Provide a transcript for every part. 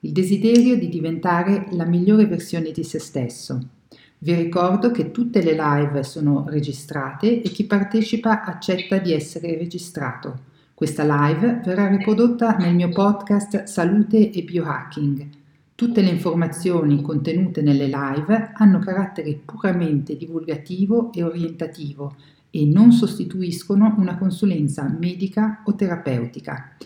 il desiderio di diventare la migliore versione di se stesso. Vi ricordo che tutte le live sono registrate e chi partecipa accetta di essere registrato. Questa live verrà riprodotta nel mio podcast Salute e Biohacking. Tutte le informazioni contenute nelle live hanno carattere puramente divulgativo e orientativo e non sostituiscono una consulenza medica o terapeutica.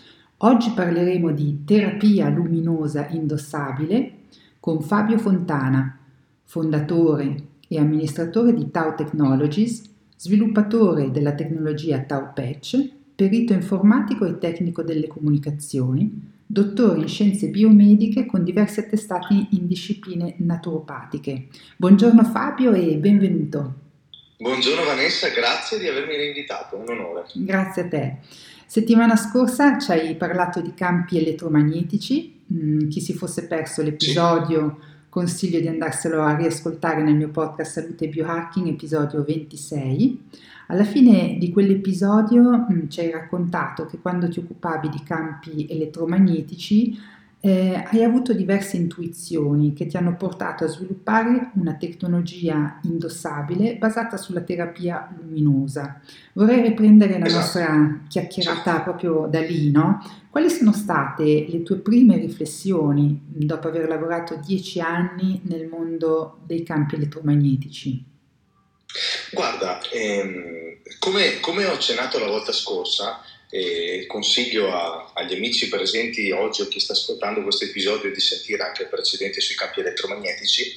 Oggi parleremo di terapia luminosa indossabile con Fabio Fontana, fondatore e amministratore di Tau Technologies, sviluppatore della tecnologia Tau Patch, perito informatico e tecnico delle comunicazioni, dottore in scienze biomediche con diversi attestati in discipline naturopatiche. Buongiorno Fabio e benvenuto. Buongiorno Vanessa, grazie di avermi invitato, un onore. Grazie a te. Settimana scorsa ci hai parlato di campi elettromagnetici, mm, chi si fosse perso l'episodio sì consiglio di andarselo a riascoltare nel mio podcast Salute e Biohacking, episodio 26. Alla fine di quell'episodio mm, ci hai raccontato che quando ti occupavi di campi elettromagnetici eh, hai avuto diverse intuizioni che ti hanno portato a sviluppare una tecnologia indossabile basata sulla terapia luminosa. Vorrei riprendere la esatto. nostra chiacchierata proprio da lì, no? Quali sono state le tue prime riflessioni dopo aver lavorato dieci anni nel mondo dei campi elettromagnetici? Guarda, ehm, come, come ho accennato la volta scorsa, e consiglio a, agli amici presenti oggi o chi sta ascoltando questo episodio di sentire anche il precedente sui campi elettromagnetici.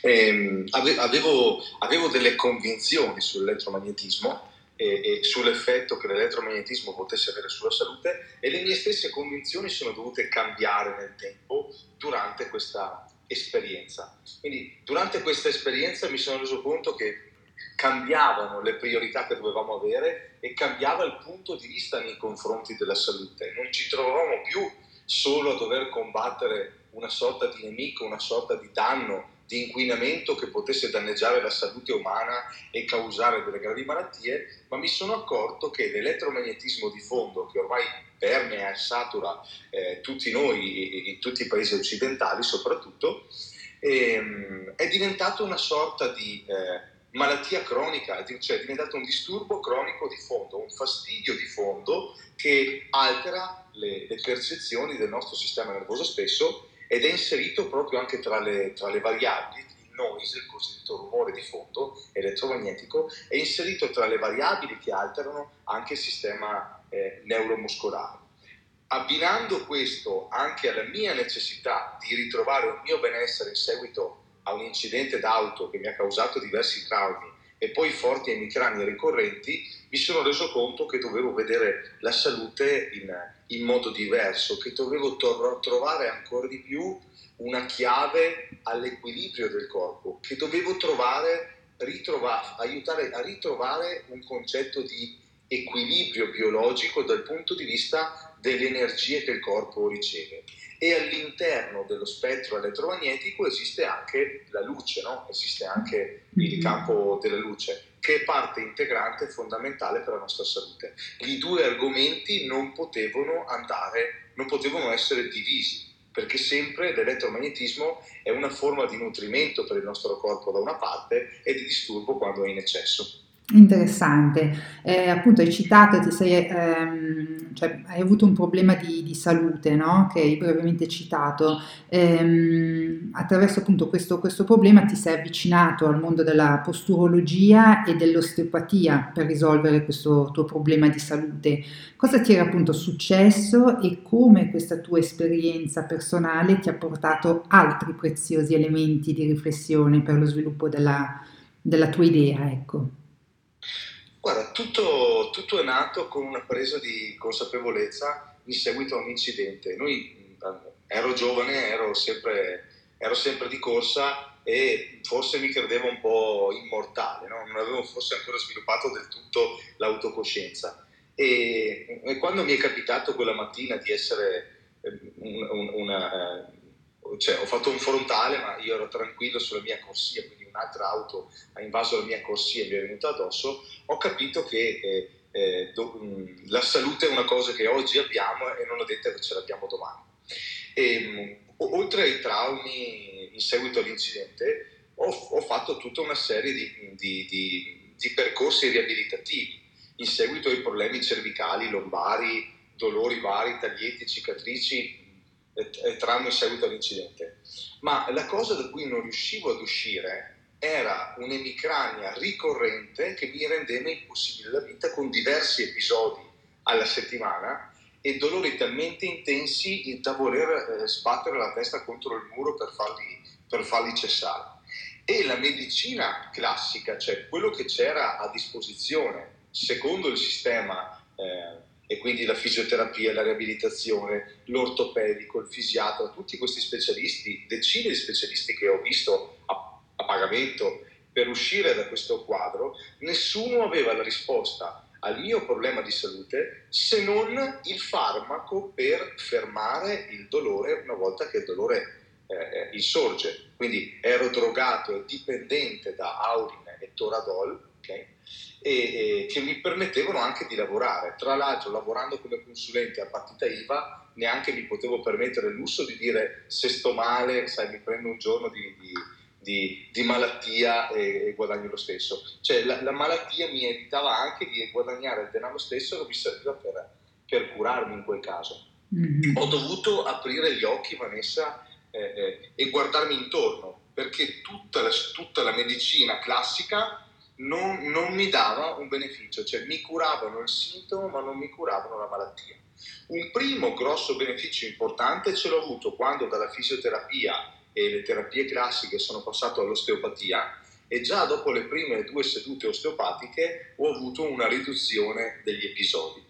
Ehm, avevo, avevo, delle convinzioni sull'elettromagnetismo e, e, sull'effetto che l'elettromagnetismo potesse avere sulla salute e le mie stesse convinzioni sono dovute cambiare nel tempo durante questa esperienza. Quindi durante questa esperienza mi sono reso conto che cambiavano le priorità che dovevamo avere e cambiava il punto di vista nei confronti della salute. Non ci trovavamo più solo a dover combattere una sorta di nemico, una sorta di danno, di inquinamento che potesse danneggiare la salute umana e causare delle gravi malattie, ma mi sono accorto che l'elettromagnetismo di fondo, che ormai permea e satura eh, tutti noi, in tutti i paesi occidentali soprattutto, ehm, è diventato una sorta di... Eh, malattia cronica, cioè è diventato un disturbo cronico di fondo, un fastidio di fondo che altera le, le percezioni del nostro sistema nervoso spesso ed è inserito proprio anche tra le, tra le variabili, il noise, il cosiddetto rumore di fondo elettromagnetico, è inserito tra le variabili che alterano anche il sistema eh, neuromuscolare. Abbinando questo anche alla mia necessità di ritrovare un mio benessere in seguito a un incidente d'auto che mi ha causato diversi traumi e poi forti emicrani ricorrenti, mi sono reso conto che dovevo vedere la salute in, in modo diverso, che dovevo to- trovare ancora di più una chiave all'equilibrio del corpo, che dovevo trovare, ritrovare, aiutare a ritrovare un concetto di equilibrio biologico dal punto di vista delle energie che il corpo riceve e all'interno dello spettro elettromagnetico esiste anche la luce, no? esiste anche il mm-hmm. campo della luce, che è parte integrante e fondamentale per la nostra salute. I due argomenti non potevano andare, non potevano essere divisi, perché sempre l'elettromagnetismo è una forma di nutrimento per il nostro corpo da una parte e di disturbo quando è in eccesso. Interessante, eh, appunto hai citato, ti sei, ehm, cioè, hai avuto un problema di, di, salute, no? che hai brevemente citato, ehm, attraverso appunto questo, questo, problema ti sei avvicinato al mondo della posturologia e dell'osteopatia per risolvere questo tuo problema di salute. Cosa ti era appunto successo e come questa tua esperienza personale ti ha portato altri preziosi elementi di riflessione per lo sviluppo della, della tua idea, ecco? Tutto, tutto, è nato con una presa di consapevolezza in seguito a un incidente. Noi, ero giovane, ero sempre, ero sempre di corsa e forse mi credevo un po' immortale, no? non avevo forse ancora sviluppato del tutto l'autocoscienza. E, e quando mi è capitato quella mattina di essere eh, un, una, eh, cioè ho fatto un frontale ma io ero tranquillo sulla mia corsia, quindi un'altra auto ha invaso la mia corsia e mi è venuta addosso, ho capito che eh, eh, do, mh, la salute è una cosa che oggi abbiamo e non ho detto che ce l'abbiamo domani. E, mh, oltre ai traumi in seguito all'incidente, ho, ho fatto tutta una serie di, di, di, di, percorsi riabilitativi in seguito ai problemi cervicali, lombari, dolori vari, taglietti, cicatrici e, e traumi in seguito all'incidente. Ma la cosa da cui non riuscivo ad uscire era un'emicrania ricorrente che mi rendeva impossibile la vita con diversi episodi alla settimana e dolori talmente intensi da voler eh, sbattere la testa contro il muro per farli, per farli cessare. E la medicina classica, cioè quello che c'era a disposizione secondo il sistema, eh, e quindi la fisioterapia, la riabilitazione, l'ortopedico, il fisiatra, tutti questi specialisti, decine di specialisti che ho visto a, a pagamento per uscire da questo quadro, nessuno aveva la risposta al mio problema di salute se non il farmaco per fermare il dolore una volta che il dolore eh, insorge. Quindi ero drogato e dipendente da Aurine e Toradol, okay? e, e, che mi permettevano anche di lavorare. Tra l'altro, lavorando come consulente a partita IVA, neanche mi potevo permettere il lusso di dire se sto male, sai, mi prendo un giorno di, di di, di malattia e, e, guadagno lo stesso. Cioè la, la, malattia mi evitava anche di guadagnare il denaro stesso che mi serviva per, per curarmi in quel caso. Mm-hmm. Ho dovuto aprire gli occhi, Vanessa, eh, eh, e guardarmi intorno, perché tutta la, tutta la medicina classica non, non, mi dava un beneficio, cioè mi curavano il sintomo ma non mi curavano la malattia. Un primo grosso beneficio importante ce l'ho avuto quando dalla fisioterapia e le terapie classiche sono passato all'osteopatia e già dopo le prime due sedute osteopatiche ho avuto una riduzione degli episodi.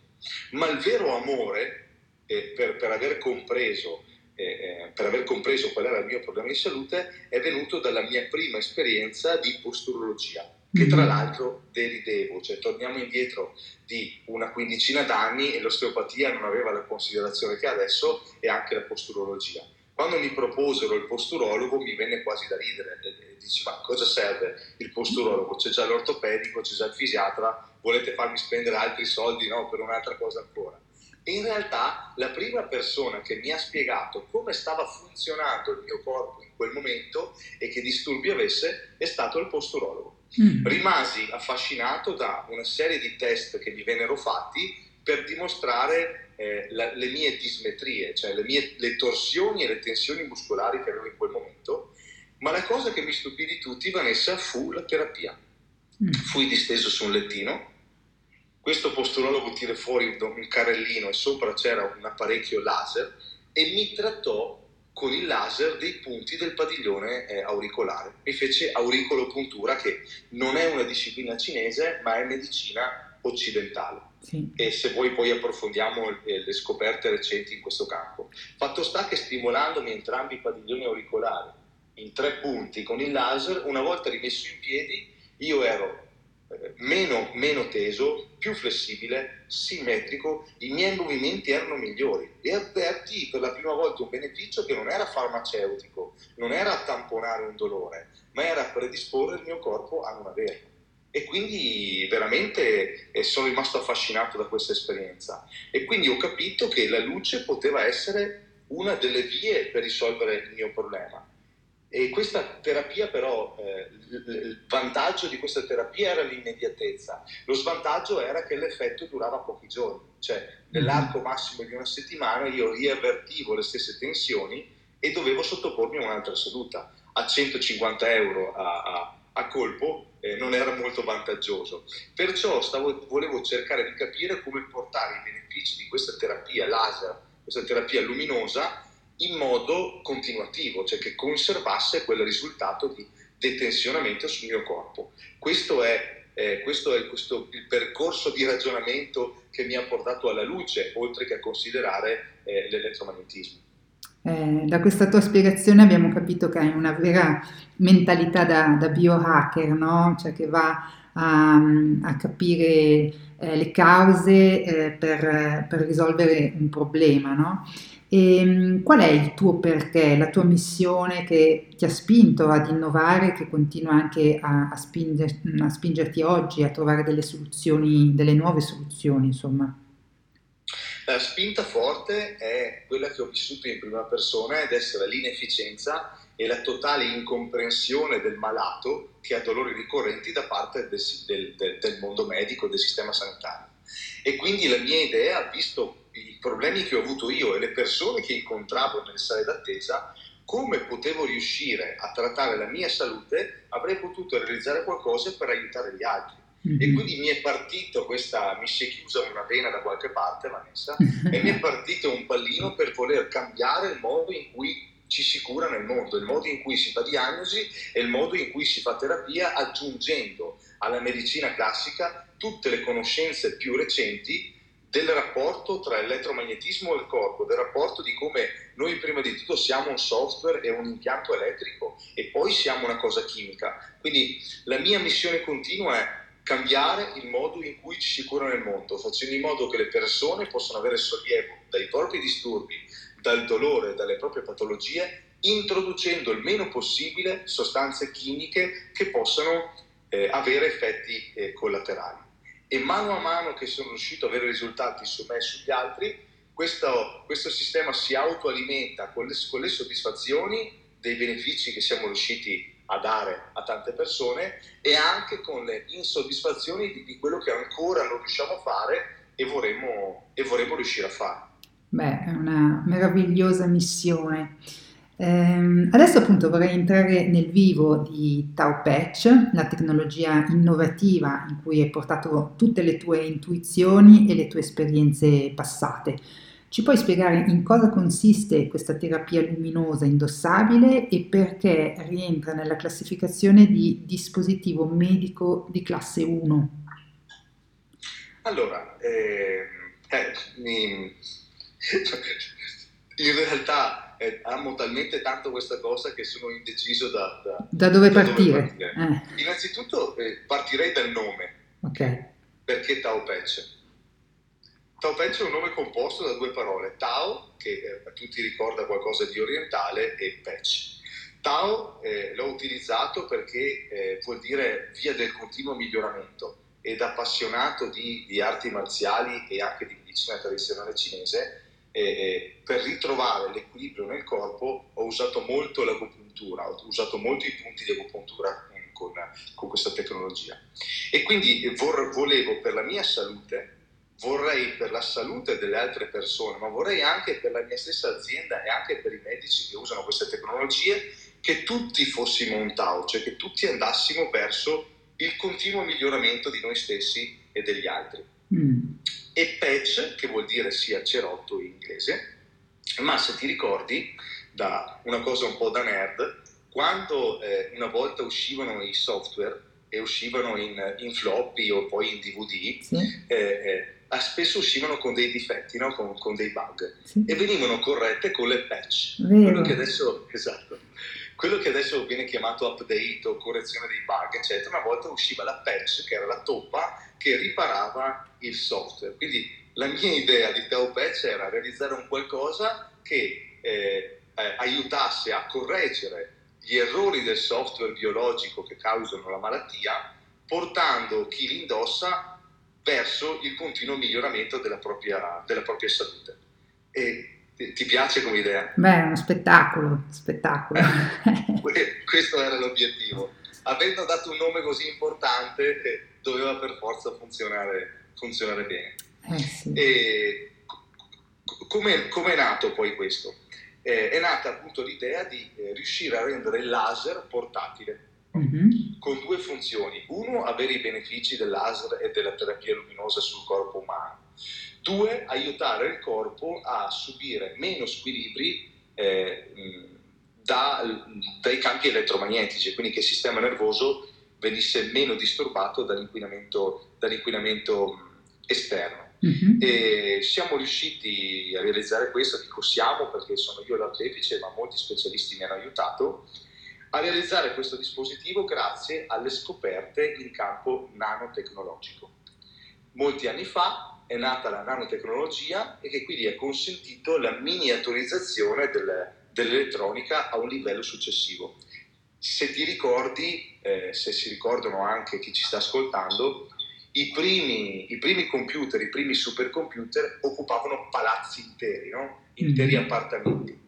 Ma il vero amore eh, per, per, aver compreso, eh, eh, per aver compreso qual era il mio problema di salute è venuto dalla mia prima esperienza di posturologia che tra mm-hmm. l'altro deridevo, cioè torniamo indietro di una quindicina d'anni e l'osteopatia non aveva la considerazione che ha adesso e anche la posturologia. Quando mi proposero il posturologo mi venne quasi da ridere, e dici ma cosa serve il posturologo? C'è già l'ortopedico, c'è già il fisiatra, volete farmi spendere altri soldi no, per un'altra cosa ancora? E in realtà la prima persona che mi ha spiegato come stava funzionando il mio corpo in quel momento e che disturbi avesse è stato il posturologo. Mm. Rimasi affascinato da una serie di test che mi vennero fatti per dimostrare eh, la, le mie dismetrie, cioè le, mie, le torsioni e le tensioni muscolari che avevo in quel momento, ma la cosa che mi stupì di tutti, Vanessa, fu la terapia. Mm. Fui disteso su un lettino, questo posturologo tira fuori un carrellino e sopra c'era un apparecchio laser e mi trattò con il laser dei punti del padiglione eh, auricolare. Mi fece auricolopuntura che non è una disciplina cinese ma è medicina occidentale sì. e se voi poi approfondiamo le scoperte recenti in questo campo. Fatto sta che stimolandomi entrambi i padiglioni auricolari in tre punti con il laser, una volta rimesso in piedi, io ero eh, meno, meno, teso, più flessibile, simmetrico, i miei movimenti erano migliori e avvertii per la prima volta un beneficio che non era farmaceutico, non era tamponare un dolore, ma era predisporre il mio corpo a non averlo e quindi veramente eh, sono rimasto affascinato da questa esperienza. E quindi ho capito che la luce poteva essere una delle vie per risolvere il mio problema. E questa terapia però, eh, il vantaggio di questa terapia era l'immediatezza, lo svantaggio era che l'effetto durava pochi giorni, cioè nell'arco massimo di una settimana io riavvertivo le stesse tensioni e dovevo sottopormi a un'altra seduta a 150 euro a, a, a colpo eh, non era molto vantaggioso. Perciò stavo, volevo cercare di capire come portare i benefici di questa terapia laser, questa terapia luminosa, in modo continuativo, cioè che conservasse quel risultato di detensionamento sul mio corpo. Questo è, eh, questo è questo, il percorso di ragionamento che mi ha portato alla luce, oltre che a considerare eh, l'elettromagnetismo. Eh, da questa tua spiegazione abbiamo capito che hai una vera mentalità da, da biohacker, no? Cioè che va a, a capire eh, le cause eh, per, per, risolvere un problema, no? E, ehm, qual è il tuo perché, la tua missione che ti ha spinto ad innovare, che continua anche a, a, spinger, a spingerti oggi a trovare delle soluzioni, delle nuove soluzioni, insomma? La spinta forte è quella che ho vissuto in prima persona ed essere l'inefficienza e la totale incomprensione del malato che ha dolori ricorrenti da parte del, del, del, mondo medico, del sistema sanitario. E quindi la mia idea, visto i problemi che ho avuto io e le persone che incontravo nelle sale d'attesa, come potevo riuscire a trattare la mia salute, avrei potuto realizzare qualcosa per aiutare gli altri. Mm-hmm. E quindi mi è partito questa, mi si è chiusa una vena da qualche parte, Vanessa, e mi è partito un pallino per voler cambiare il modo in cui ci si cura nel mondo, il modo in cui si fa diagnosi e il modo in cui si fa terapia, aggiungendo alla medicina classica tutte le conoscenze più recenti del rapporto tra l'elettromagnetismo e il corpo, del rapporto di come noi prima di tutto siamo un software e un impianto elettrico e poi siamo una cosa chimica. Quindi la mia missione continua è cambiare il modo in cui ci si cura nel mondo, facendo in modo che le persone possano avere sollievo dai propri disturbi, dal dolore, dalle proprie patologie, introducendo il meno possibile sostanze chimiche che possano eh, avere effetti eh, collaterali. E mano a mano che sono riuscito ad avere risultati su me e sugli altri, questo, questo sistema si autoalimenta con le, con le soddisfazioni dei benefici che siamo riusciti a dare a tante persone e anche con le insoddisfazioni di, di quello che ancora non riusciamo a fare e vorremmo, e vorremmo riuscire a fare. Beh, è una meravigliosa missione. Eh, adesso appunto vorrei entrare nel vivo di Tau Patch, la tecnologia innovativa in cui hai portato tutte le tue intuizioni e le tue esperienze passate. Ci puoi spiegare in cosa consiste questa terapia luminosa indossabile e perché rientra nella classificazione di dispositivo medico di classe 1? Allora, eh, eh, mi... in realtà eh, amo talmente tanto questa cosa che sono indeciso da, da, da dove da partire. Dove partire. Eh. Innanzitutto eh, partirei dal nome. Ok. Perché Tao Patch? Tao Patch è un nome composto da due parole, Tao, che eh, a tutti ricorda qualcosa di orientale, e Patch. Tao eh, l'ho utilizzato perché eh, vuol dire via del continuo miglioramento ed appassionato di, di arti marziali e anche di medicina tradizionale cinese, eh, per ritrovare l'equilibrio nel corpo ho usato molto l'agopuntura, ho usato molto i punti di agopuntura con, con questa tecnologia. E quindi vor, volevo per la mia salute vorrei per la salute delle altre persone, ma vorrei anche per la mia stessa azienda e anche per i medici che usano queste tecnologie, che tutti fossimo un Tao, cioè che tutti andassimo verso il continuo miglioramento di noi stessi e degli altri. Mm. E patch, che vuol dire sia cerotto in inglese, ma se ti ricordi, da una cosa un po' da nerd, quando eh, una volta uscivano i software e uscivano in, in floppy o poi in DVD, sì. eh, eh, spesso uscivano con dei difetti, no? con, con, dei bug, sì. e venivano corrette con le patch. Quello che, adesso, esatto, quello che adesso viene chiamato update o correzione dei bug, eccetera, una volta usciva la patch, che era la toppa che riparava il software. Quindi la mia idea di Tao Patch era realizzare un qualcosa che eh, eh, aiutasse a correggere gli errori del software biologico che causano la malattia, portando chi li indossa verso il continuo miglioramento della propria, della propria salute. E ti piace come idea? Beh, è uno spettacolo, spettacolo. Questo era l'obiettivo. Avendo dato un nome così importante, eh, doveva per forza funzionare, funzionare bene. Eh sì. E come è nato poi questo? Eh, è nata appunto l'idea di eh, riuscire a rendere il laser portatile mm-hmm. con due funzioni. Uno, avere i benefici del laser e della terapia luminosa sul corpo umano. Due, aiutare il corpo a subire meno squilibri eh, da, dai campi elettromagnetici, quindi che il sistema nervoso venisse meno disturbato dall'inquinamento, dall'inquinamento esterno. Uh-huh. E siamo riusciti a realizzare questo, dico siamo perché sono io l'artefice, ma molti specialisti mi hanno aiutato, a realizzare questo dispositivo grazie alle scoperte in campo nanotecnologico. Molti anni fa è nata la nanotecnologia e che quindi ha consentito la miniaturizzazione del, dell'elettronica a un livello successivo. Se ti ricordi, eh, se si ricordano anche chi ci sta ascoltando, i primi, i primi computer, i primi supercomputer occupavano palazzi interi, no? interi mm. appartamenti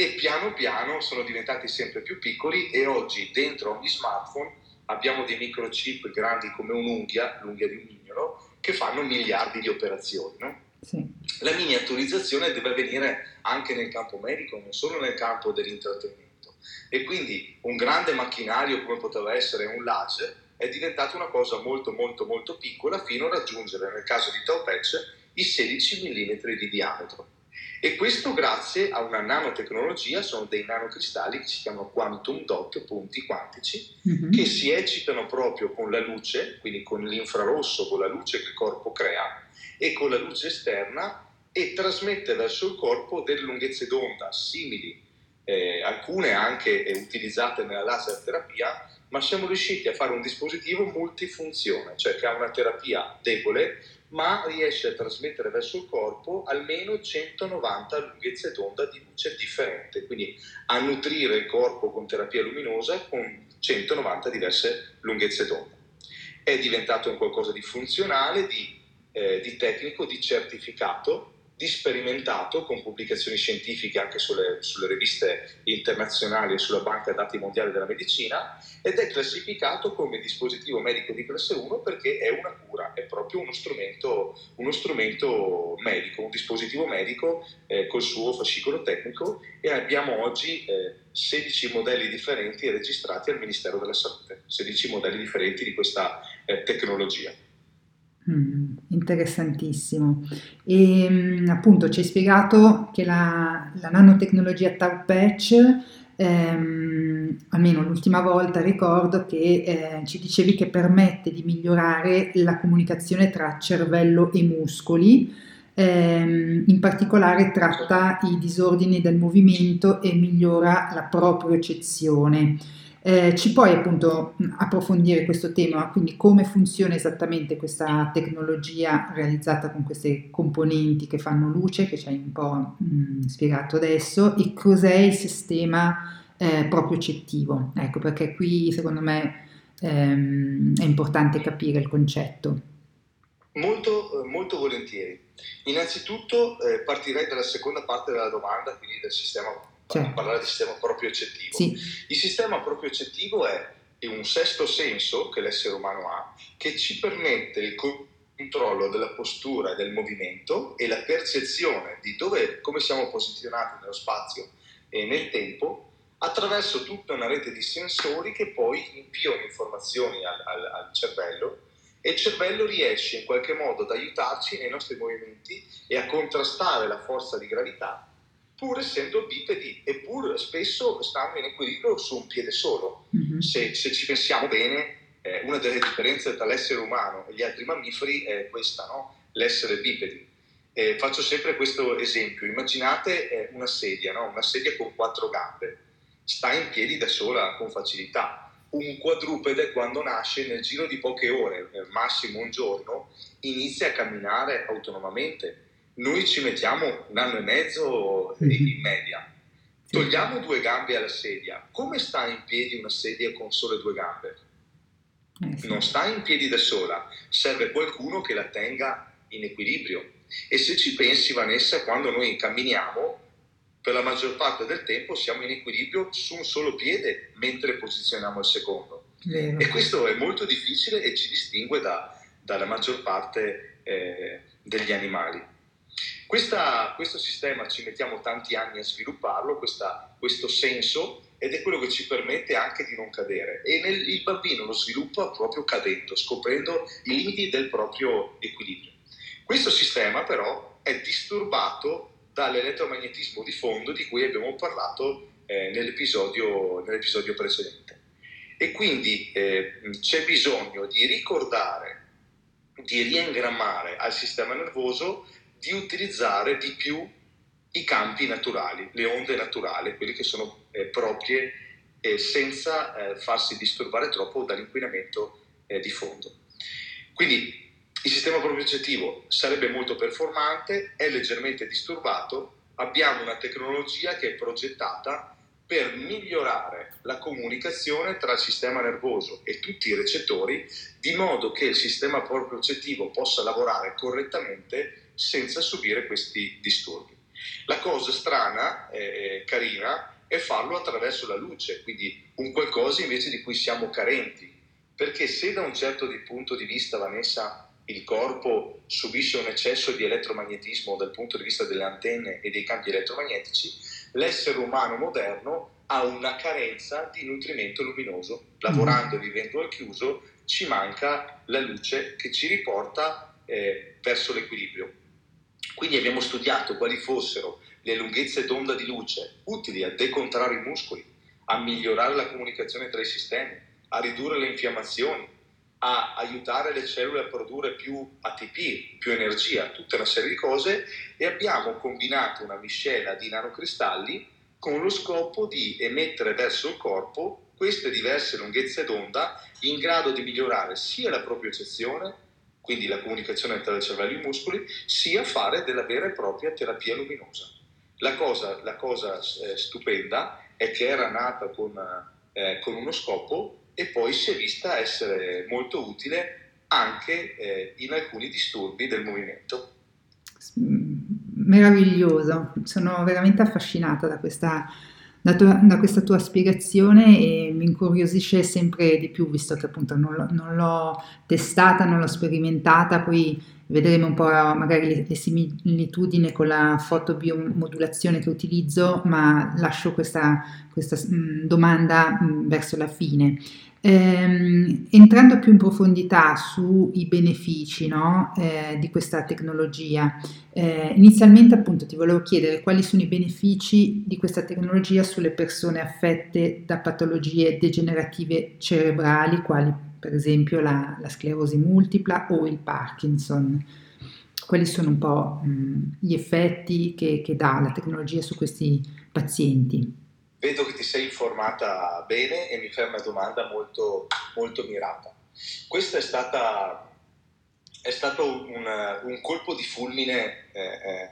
e piano piano sono diventati sempre più piccoli e oggi dentro ogni smartphone abbiamo dei microchip grandi come un'unghia, l'unghia di un mignolo, che fanno miliardi di operazioni. No? Sì. La miniaturizzazione deve avvenire anche nel campo medico, non solo nel campo dell'intrattenimento. E quindi un grande macchinario come poteva essere un laser è diventato una cosa molto molto molto piccola fino a raggiungere, nel caso di Tau Patch, i 16 mm di diametro. E questo grazie a una nanotecnologia, sono dei nanocristalli che si chiamano quantum dot, punti quantici, mm-hmm. che si eccitano proprio con la luce, quindi con l'infrarosso, con la luce che il corpo crea, e con la luce esterna, e trasmette verso il corpo delle lunghezze d'onda simili, eh, alcune anche eh, utilizzate nella laser terapia, ma siamo riusciti a fare un dispositivo multifunzione, cioè che ha una terapia debole, ma riesce a trasmettere verso il corpo almeno 190 lunghezze d'onda di luce differente, quindi a nutrire il corpo con terapia luminosa con 190 diverse lunghezze d'onda. È diventato un qualcosa di funzionale, di, eh, di tecnico, di certificato di sperimentato con pubblicazioni scientifiche anche sulle, sulle, riviste internazionali e sulla banca dati mondiali della medicina ed è classificato come dispositivo medico di classe 1 perché è una cura, è proprio uno strumento, uno strumento medico, un dispositivo medico eh, col suo fascicolo tecnico e abbiamo oggi eh, 16 modelli differenti registrati al Ministero della Salute, 16 modelli differenti di questa eh, tecnologia. Mm, interessantissimo. E mm, appunto ci hai spiegato che la, la nanotecnologia Tau Patch, ehm, almeno l'ultima volta ricordo che eh, ci dicevi che permette di migliorare la comunicazione tra cervello e muscoli, ehm, in particolare tratta i disordini del movimento e migliora la propriocezione. Eh, ci puoi appunto approfondire questo tema, quindi come funziona esattamente questa tecnologia realizzata con queste componenti che fanno luce, che ci hai un po' mh, spiegato adesso, e cos'è il sistema eh, propriocettivo? Ecco, perché qui secondo me ehm, è importante capire il concetto. Molto, molto volentieri. Innanzitutto eh, partirei dalla seconda parte della domanda, quindi del sistema certo. parlare di sistema propriocettivo. Sì. Il sistema propriocettivo è un sesto senso che l'essere umano ha che ci permette il controllo della postura e del movimento e la percezione di dove, come siamo posizionati nello spazio e nel tempo attraverso tutta una rete di sensori che poi inviono informazioni al, al, al cervello e il cervello riesce in qualche modo ad aiutarci nei nostri movimenti e a contrastare la forza di gravità pur essendo bipedi, eppur spesso stanno in equilibrio su un piede solo. Mm-hmm. Se, se, ci pensiamo bene, eh, una delle differenze tra l'essere umano e gli altri mammiferi è questa, no? l'essere bipedi. Eh, faccio sempre questo esempio, immaginate eh, una sedia, no? una sedia con quattro gambe, sta in piedi da sola con facilità. Un quadrupede quando nasce nel giro di poche ore, massimo un giorno, inizia a camminare autonomamente noi ci mettiamo un anno e mezzo mhm. in media. Togliamo due gambe alla sedia. Come sta in piedi una sedia con sole due gambe? Eh non sta in piedi da sola, serve qualcuno che la tenga in equilibrio. E se ci pensi, Vanessa, quando noi camminiamo, per la maggior parte del tempo siamo in equilibrio su un solo piede mentre posizioniamo il secondo. Vero. E questo è molto difficile e ci distingue da, dalla maggior parte eh, degli animali. Questa, questo sistema ci mettiamo tanti anni a svilupparlo, questa, questo senso, ed è quello che ci permette anche di non cadere. E nel, il bambino lo sviluppa proprio cadendo, scoprendo i limiti del proprio equilibrio. Questo sistema però è disturbato dall'elettromagnetismo di fondo di cui abbiamo parlato eh, nell'episodio, nell'episodio, precedente. E quindi eh, c'è bisogno di ricordare di riengrammare al sistema nervoso di utilizzare di più i campi naturali, le onde naturali, quelle che sono eh, proprie eh, senza eh, farsi disturbare troppo dall'inquinamento eh, di fondo. Quindi il sistema propriocettivo sarebbe molto performante, è leggermente disturbato, abbiamo una tecnologia che è progettata per migliorare la comunicazione tra il sistema nervoso e tutti i recettori, di modo che il sistema propriocettivo possa lavorare correttamente senza subire questi disturbi. La cosa strana eh, carina è farlo attraverso la luce, quindi un qualcosa invece di cui siamo carenti, perché se da un certo punto di vista, Vanessa, il corpo subisce un eccesso di elettromagnetismo dal punto di vista delle antenne e dei campi elettromagnetici, l'essere umano moderno ha una carenza di nutrimento luminoso. Lavorando e vivendo al chiuso ci manca la luce che ci riporta eh, verso l'equilibrio. Quindi abbiamo studiato quali fossero le lunghezze d'onda di luce utili a decontrarre i muscoli, a migliorare la comunicazione tra i sistemi, a ridurre le infiammazioni, a aiutare le cellule a produrre più ATP, più energia, tutta una serie di cose e abbiamo combinato una miscela di nanocristalli con lo scopo di emettere verso il corpo queste diverse lunghezze d'onda in grado di migliorare sia la propiocezione, quindi la comunicazione tra il cervello e i muscoli, sia fare della vera e propria terapia luminosa. La cosa, la cosa eh, stupenda è che era nata con, eh, con uno scopo e poi si è vista essere molto utile anche eh, in alcuni disturbi del movimento. Meraviglioso, sono veramente affascinata da questa, da, tua, da questa tua spiegazione e mi incuriosisce sempre di più, visto che appunto non, non l'ho testata, non l'ho sperimentata, poi vedremo un po' magari le, similitudini con la fotobiomodulazione che utilizzo, ma lascio questa, questa mm, domanda mm, verso la fine. Ehm, entrando più in profondità sui benefici no, eh, di questa tecnologia, eh, inizialmente appunto ti volevo chiedere quali sono i benefici di questa tecnologia sulle persone affette da patologie degenerative cerebrali, quali per esempio la, la sclerosi multipla o il Parkinson. Quali sono un po' mh, gli effetti che, che dà la tecnologia su questi pazienti? Vedo che ti sei informata bene e mi fai una domanda molto, molto mirata. Questo è, stata, è stato un, un, colpo di fulmine eh, eh,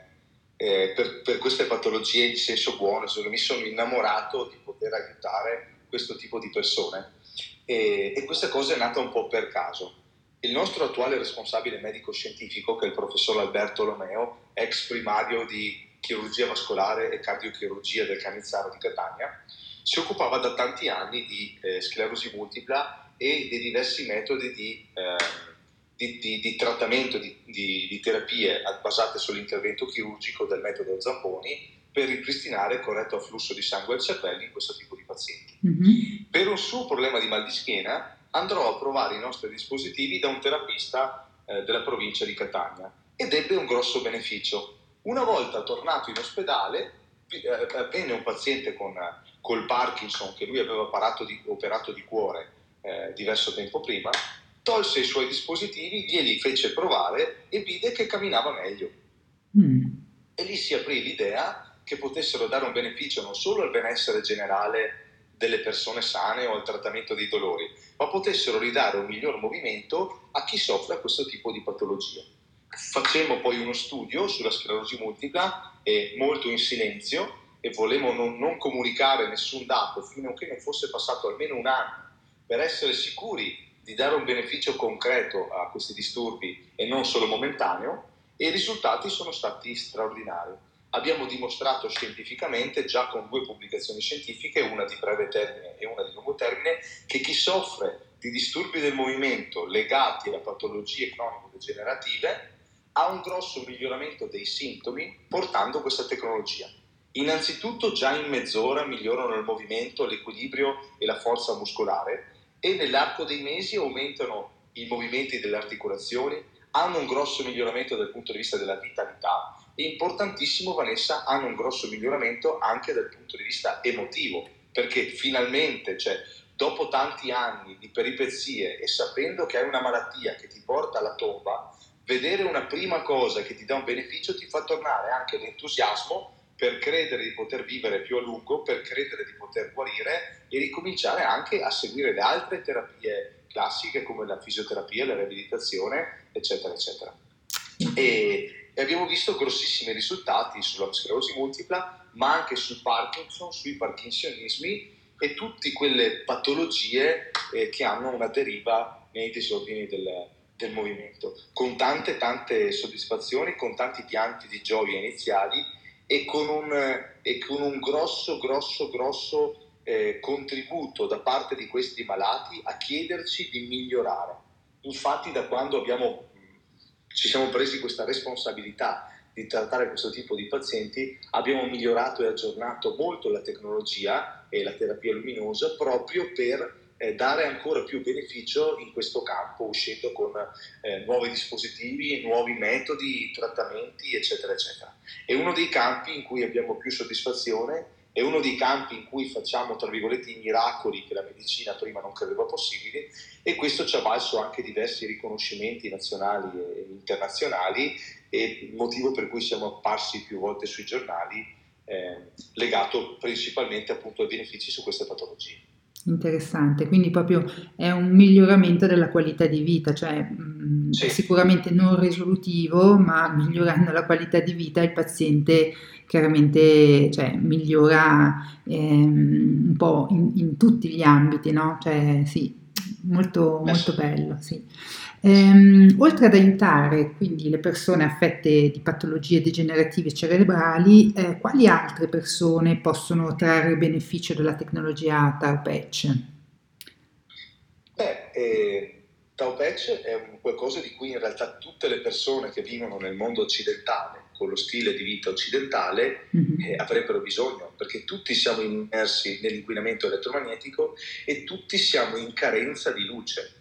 eh, per, per, queste patologie in senso buono, mi sono innamorato di poter aiutare questo tipo di persone e, e questa cosa è nata un po' per caso. Il nostro attuale responsabile medico scientifico, che è il professor Alberto Lomeo, ex primario di chirurgia vascolare e cardiochirurgia del Canizzaro di Catania, si occupava da tanti anni di eh, sclerosi multipla e di diversi metodi di, eh, di, di, di trattamento, di, terapie basate sull'intervento chirurgico del metodo Zamponi per ripristinare il corretto afflusso di sangue al cervello in questo tipo di pazienti. Mm-hmm. Per un suo problema di mal di schiena andrò a provare i nostri dispositivi da un terapista eh, della provincia di Catania ed ebbe un grosso beneficio una volta tornato in ospedale, eh, venne un paziente con col Parkinson, che lui aveva di, operato di cuore eh, diverso tempo prima, tolse i suoi dispositivi, glieli fece provare e vide che camminava meglio. Mm. E lì si aprì l'idea che potessero dare un beneficio non solo al benessere generale delle persone sane o al trattamento dei dolori, ma potessero ridare un miglior movimento a chi soffre questo tipo di patologia. Facemmo poi uno studio sulla sclerosi multipla, e molto in silenzio, e volevamo non, non comunicare nessun dato fino a che non fosse passato almeno un anno per essere sicuri di dare un beneficio concreto a questi disturbi e non solo momentaneo, e i risultati sono stati straordinari. Abbiamo dimostrato scientificamente, già con due pubblicazioni scientifiche, una di breve termine e una di lungo termine, che chi soffre di disturbi del movimento legati a patologie cronico-degenerative ha un grosso miglioramento dei sintomi portando questa tecnologia. Innanzitutto già in mezz'ora migliorano il movimento, l'equilibrio e la forza muscolare e nell'arco dei mesi aumentano i movimenti delle articolazioni, hanno un grosso miglioramento dal punto di vista della vitalità e importantissimo Vanessa hanno un grosso miglioramento anche dal punto di vista emotivo perché finalmente cioè, dopo tanti anni di peripezie e sapendo che hai una malattia che ti porta alla tomba, vedere una prima cosa che ti dà un beneficio ti fa tornare anche l'entusiasmo per credere di poter vivere più a lungo, per credere di poter guarire e ricominciare anche a seguire le altre terapie classiche come la fisioterapia, la riabilitazione, eccetera, eccetera. E, e abbiamo visto grossissimi risultati sulla sclerosi multipla, ma anche sul Parkinson, sui parkinsonismi e tutte quelle patologie eh, che hanno una deriva nei disordini del, del movimento, con tante tante soddisfazioni, con tanti pianti di gioia iniziali e con un, e con un grosso, grosso, grosso eh, contributo da parte di questi malati a chiederci di migliorare. Infatti da quando abbiamo, ci siamo presi questa responsabilità di trattare questo tipo di pazienti, abbiamo migliorato e aggiornato molto la tecnologia e la terapia luminosa proprio per eh, dare ancora più beneficio in questo campo, uscendo con eh, nuovi dispositivi, nuovi metodi, trattamenti, eccetera, eccetera. È uno dei campi in cui abbiamo più soddisfazione, è uno dei campi in cui facciamo, tra virgolette, i miracoli che la medicina prima non credeva possibili e questo ci ha valso anche diversi riconoscimenti nazionali e internazionali e motivo per cui siamo apparsi più volte sui giornali eh, legato principalmente appunto ai benefici su queste patologie. Interessante, quindi proprio è un miglioramento della qualità di vita, cioè mh, sì. sicuramente non risolutivo, ma migliorando la qualità di vita il paziente chiaramente cioè, migliora ehm, un po' in, in, tutti gli ambiti, no? Cioè sì, molto, molto bello, sì. Ehm, oltre ad aiutare quindi le persone affette di patologie degenerative cerebrali, eh, quali altre persone possono trarre beneficio dalla tecnologia Tau Patch? Beh, eh, Tau Patch è un qualcosa di cui in realtà tutte le persone che vivono nel mondo occidentale, con lo stile di vita occidentale, mm-hmm. eh, avrebbero bisogno, perché tutti siamo immersi nell'inquinamento elettromagnetico e tutti siamo in carenza di luce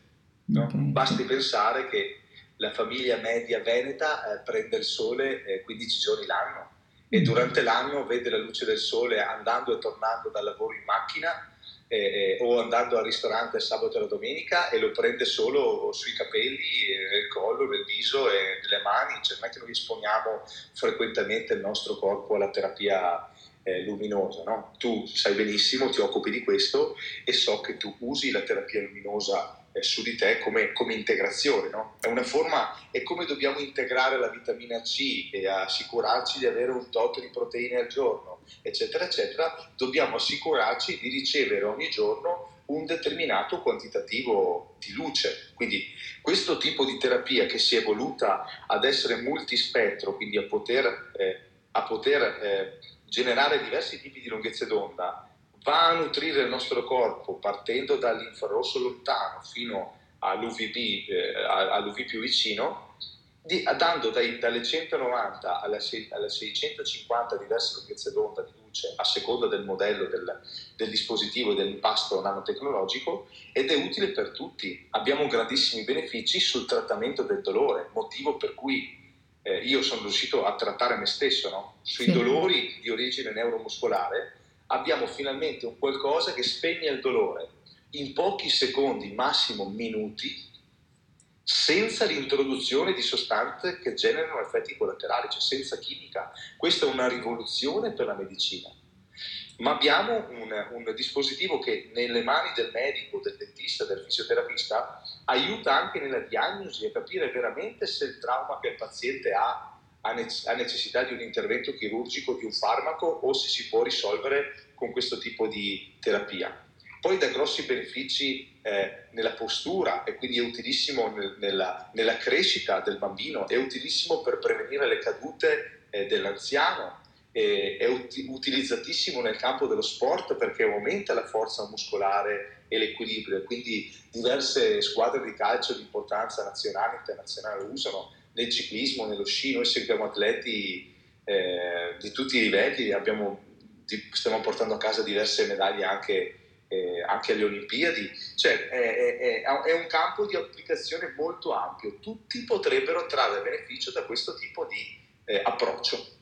No? Okay. Basti pensare che la famiglia media veneta eh, prende il sole eh, 15 giorni l'anno e mm. durante l'anno vede la luce del sole andando e tornando dal lavoro in macchina eh, o andando al ristorante il sabato e la domenica e lo prende solo sui capelli, nel collo, nel viso e nelle mani, cioè non è che noi esponiamo frequentemente il nostro corpo alla terapia eh, luminosa. No? Tu sai benissimo, ti occupi di questo e so che tu usi la terapia luminosa eh, su di te come, come integrazione. No? È una forma, è come dobbiamo integrare la vitamina C e assicurarci di avere un tot di proteine al giorno, eccetera, eccetera. Dobbiamo assicurarci di ricevere ogni giorno un determinato quantitativo di luce. Quindi questo tipo di terapia che si è evoluta ad essere multispettro, quindi a poter, eh, a poter eh, generare diversi tipi di lunghezze d'onda, va a nutrire il nostro corpo partendo dall'infrarosso lontano fino all'UVB, eh, all'UV più vicino, di, dando dai, dalle 190 alle, alle, 650 diverse lunghezze d'onda di luce a seconda del modello del, del dispositivo e dell'impasto nanotecnologico ed è utile per tutti. Abbiamo grandissimi benefici sul trattamento del dolore, motivo per cui eh, io sono riuscito a trattare me stesso no? sui sì. dolori di origine neuromuscolare abbiamo finalmente un qualcosa che spegne il dolore in pochi secondi, massimo minuti, senza l'introduzione di sostanze che generano effetti collaterali, cioè senza chimica. Questa è una rivoluzione per la medicina. Ma abbiamo un, un dispositivo che nelle mani del medico, del dentista, del fisioterapista aiuta anche nella diagnosi a capire veramente se il trauma che il paziente ha ha necessità di un intervento chirurgico, di un farmaco o se si può risolvere con questo tipo di terapia. Poi dà grossi benefici eh, nella postura e quindi è utilissimo nel, nella, nella, crescita del bambino, è utilissimo per prevenire le cadute eh, dell'anziano, è ut- utilizzatissimo nel campo dello sport perché aumenta la forza muscolare e l'equilibrio, quindi diverse squadre di calcio di importanza nazionale e internazionale lo usano nel ciclismo, nello sci, noi seguiamo atleti eh, di tutti i livelli, abbiamo, stiamo portando a casa diverse medaglie anche, eh, anche alle Olimpiadi, cioè è, è, è, un campo di applicazione molto ampio, tutti potrebbero trarre beneficio da questo tipo di eh, approccio.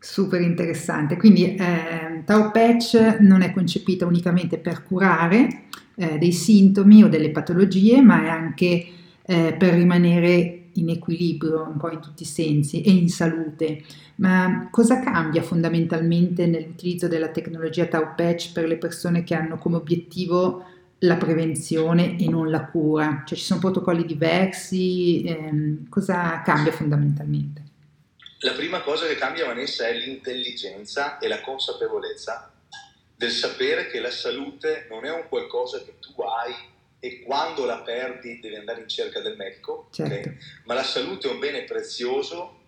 Super interessante, quindi eh, Tau Patch non è concepita unicamente per curare, eh, dei sintomi o delle patologie, ma è anche eh, per rimanere in equilibrio un po' in tutti i sensi e in salute. Ma cosa cambia fondamentalmente nell'utilizzo della tecnologia Tau Patch per le persone che hanno come obiettivo la prevenzione e non la cura? Cioè ci sono protocolli diversi, ehm, cosa cambia fondamentalmente? La prima cosa che cambia Vanessa è l'intelligenza e la consapevolezza del sapere che la salute non è un qualcosa che tu hai e quando la perdi devi andare in cerca del medico, certo. okay? ma la salute è un bene prezioso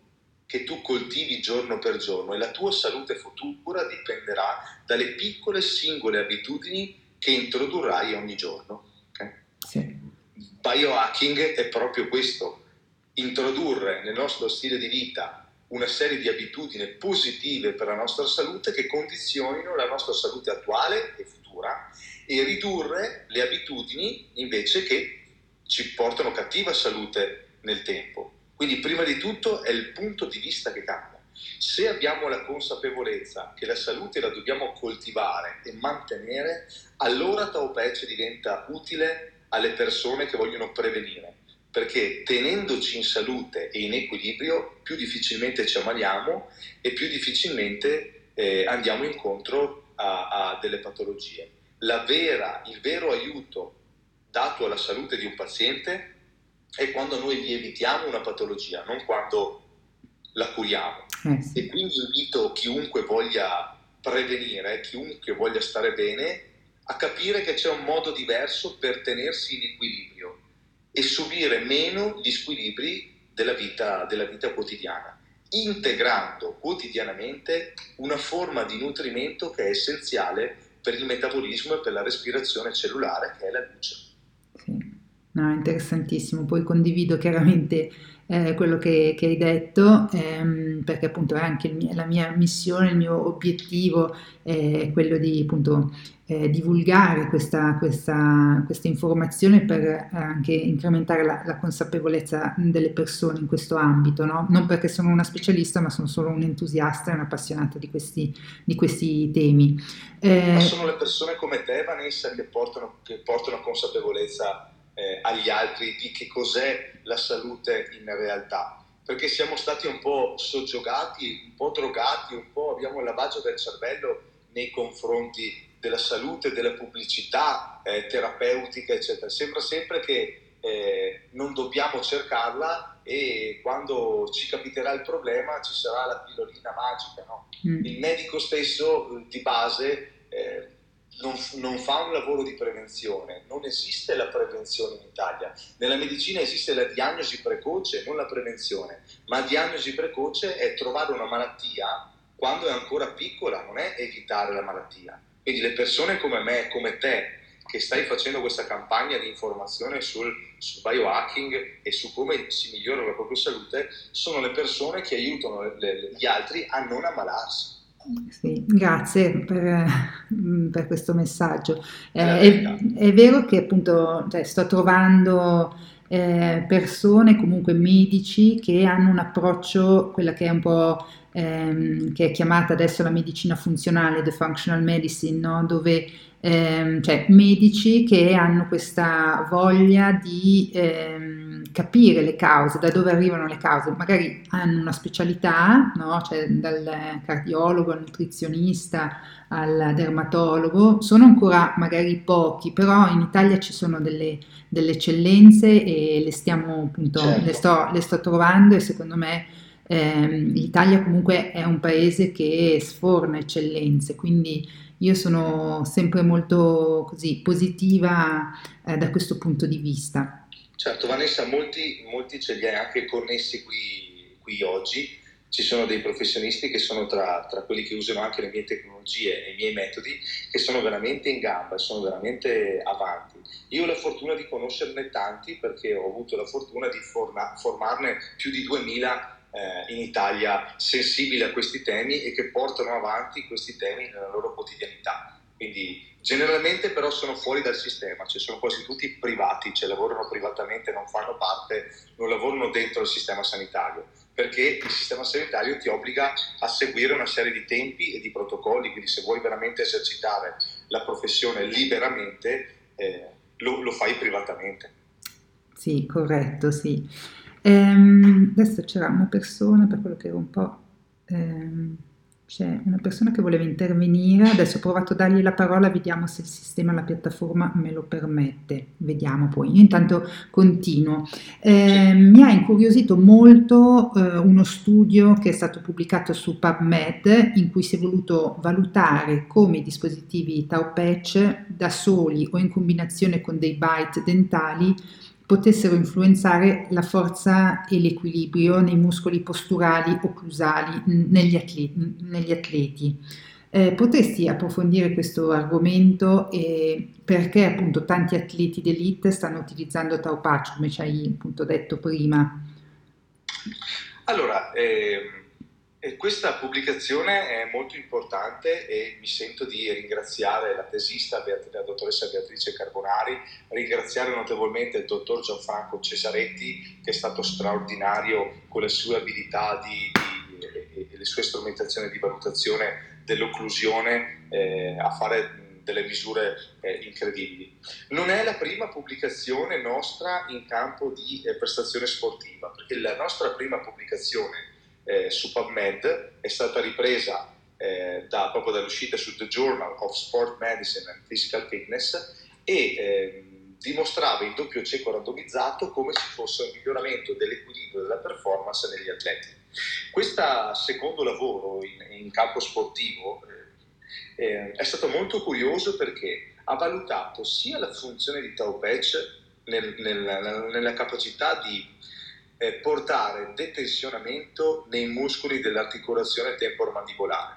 che tu coltivi giorno per giorno e la tua salute futura dipenderà dalle piccole singole abitudini che introdurrai ogni giorno. Okay? Sì. Biohacking è proprio questo, introdurre nel nostro stile di vita una serie di abitudini positive per la nostra salute che condizionino la nostra salute attuale e futura e ridurre le abitudini invece che ci portano cattiva salute nel tempo. Quindi prima di tutto è il punto di vista che cambia. Se abbiamo la consapevolezza che la salute la dobbiamo coltivare e mantenere, allora Taopec diventa utile alle persone che vogliono prevenire, perché tenendoci in salute e in equilibrio più difficilmente ci ammaliamo e più difficilmente eh, andiamo incontro a, a delle patologie. Vera, il vero aiuto dato alla salute di un paziente è quando noi gli evitiamo una patologia, non quando la curiamo. Eh sì. E quindi invito chiunque voglia prevenire, chiunque voglia stare bene, a capire che c'è un modo diverso per tenersi in equilibrio e subire meno gli squilibri della vita, della vita quotidiana, integrando quotidianamente una forma di nutrimento che è essenziale per il metabolismo e per la respirazione cellulare, che è la luce. Sì. No, interessantissimo. Poi condivido chiaramente eh, quello che, che, hai detto, ehm, perché appunto è anche mio, la mia missione, il mio obiettivo è quello di appunto eh, divulgare questa, questa, questa, informazione per anche incrementare la, la, consapevolezza delle persone in questo ambito, no? non perché sono una specialista, ma sono solo un entusiasta e un'appassionata di questi, di questi temi. Eh, ma sono le persone come te, Vanessa, che portano, che portano consapevolezza eh, agli altri di che cos'è la salute in realtà, perché siamo stati un po' soggiogati, un po' drogati, un po' abbiamo il lavaggio del cervello nei confronti della salute, della pubblicità eh, terapeutica, eccetera. Sembra sempre che eh, non dobbiamo cercarla e quando ci capiterà il problema ci sarà la pillolina magica. No? Mm. Il medico stesso di base eh, non, non, fa un lavoro di prevenzione, non esiste la prevenzione in Italia. Nella medicina esiste la diagnosi precoce, non la prevenzione, ma la diagnosi precoce è trovare una malattia quando è ancora piccola, non è evitare la malattia. Quindi le persone come me, come te, che stai facendo questa campagna di informazione sul, sul biohacking e su come si migliora la propria salute, sono le persone che aiutano le, gli altri a non ammalarsi. Sì, grazie per, mm, per, questo messaggio. Eh, è, è, vero che appunto cioè, sto trovando eh, persone, comunque medici, che hanno un approccio, quella che è un po' ehm, che è chiamata adesso la medicina funzionale, the functional medicine, no? dove ehm, cioè medici che hanno questa voglia di ehm, capire le cause, da dove arrivano le cause, magari hanno una specialità, no? cioè dal cardiologo al nutrizionista al dermatologo, sono ancora magari pochi, però in Italia ci sono delle, delle eccellenze e le stiamo appunto, certo. le, sto, le sto trovando e secondo me eh, l'Italia comunque è un paese che sforna eccellenze, quindi io sono sempre molto così positiva eh, da questo punto di vista. Certo, Vanessa, molti, molti ce li hai anche connessi qui, qui oggi. Ci sono dei professionisti che sono tra, tra, quelli che usano anche le mie tecnologie e i miei metodi, che sono veramente in gamba, sono veramente avanti. Io ho la fortuna di conoscerne tanti perché ho avuto la fortuna di forma, formarne più di 2000 eh, in Italia sensibili a questi temi e che portano avanti questi temi nella loro quotidianità. Quindi generalmente però sono fuori dal sistema, cioè sono quasi tutti privati, cioè lavorano privatamente, non fanno parte, non lavorano dentro il sistema sanitario, perché il sistema sanitario ti obbliga a seguire una serie di tempi e di protocolli, quindi se vuoi veramente esercitare la professione liberamente eh, lo, lo, fai privatamente. Sì, corretto, sì. Ehm, adesso c'era una persona, per quello che ero un po'... Ehm c'è una persona che voleva intervenire, adesso ho provato a dargli la parola, vediamo se il sistema, la piattaforma me lo permette, vediamo poi. Io intanto continuo. Eh, mi ha incuriosito molto eh, uno studio che è stato pubblicato su PubMed in cui si è voluto valutare come i dispositivi Tau Patch da soli o in combinazione con dei byte dentali potessero influenzare la forza e l'equilibrio nei muscoli posturali occlusali negli atleti. Negli atleti. Eh, potresti approfondire questo argomento e perché appunto tanti atleti d'elite stanno utilizzando Tau come ci hai appunto detto prima? Allora, eh e questa pubblicazione è molto importante e mi sento di ringraziare la tesista, la dottoressa Beatrice Carbonari, ringraziare notevolmente il dottor Gianfranco Cesaretti che è stato straordinario con le sue abilità di, di, e le sue strumentazioni di valutazione dell'occlusione eh, a fare delle misure eh, incredibili. Non è la prima pubblicazione nostra in campo di eh, prestazione sportiva, perché la nostra prima pubblicazione eh, su PubMed, è stata ripresa eh, da, proprio dall'uscita su The Journal of Sport Medicine and Physical Fitness e eh, dimostrava in doppio cieco randomizzato come ci fosse un miglioramento dell'equilibrio della performance negli atleti. Questo secondo lavoro in, in campo sportivo eh, eh, è stato molto curioso perché ha valutato sia la funzione di Tau Patch nel, nel, nella capacità di eh, portare detensionamento nei muscoli dell'articolazione temporomandibolare,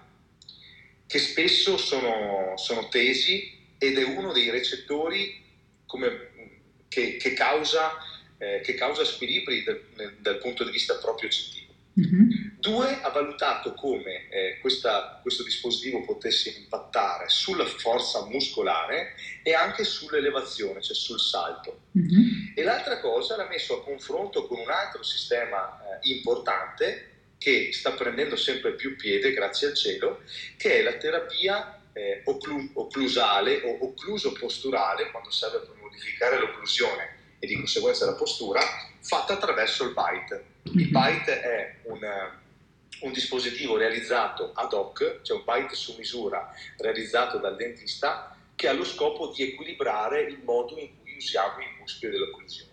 che spesso sono, sono, tesi ed è uno dei recettori come, che, che, causa, eh, causa, squilibri dal, dal punto di vista proprio oggettivo. Mm-hmm. Due, ha valutato come eh, questa, questo dispositivo potesse impattare sulla forza muscolare e anche sull'elevazione, cioè sul salto. Mm-hmm. E l'altra cosa l'ha messo a confronto con un altro sistema eh, importante che sta prendendo sempre più piede, grazie al cielo, che è la terapia eh, occlu- occlusale o occluso posturale, quando serve per modificare l'occlusione e di conseguenza la postura, fatta attraverso il bite. Il mhm. bite è un, un dispositivo realizzato ad hoc, cioè un bite su misura realizzato dal dentista, che ha lo scopo di equilibrare il modo in cui usiamo i muscoli dell'occlusione.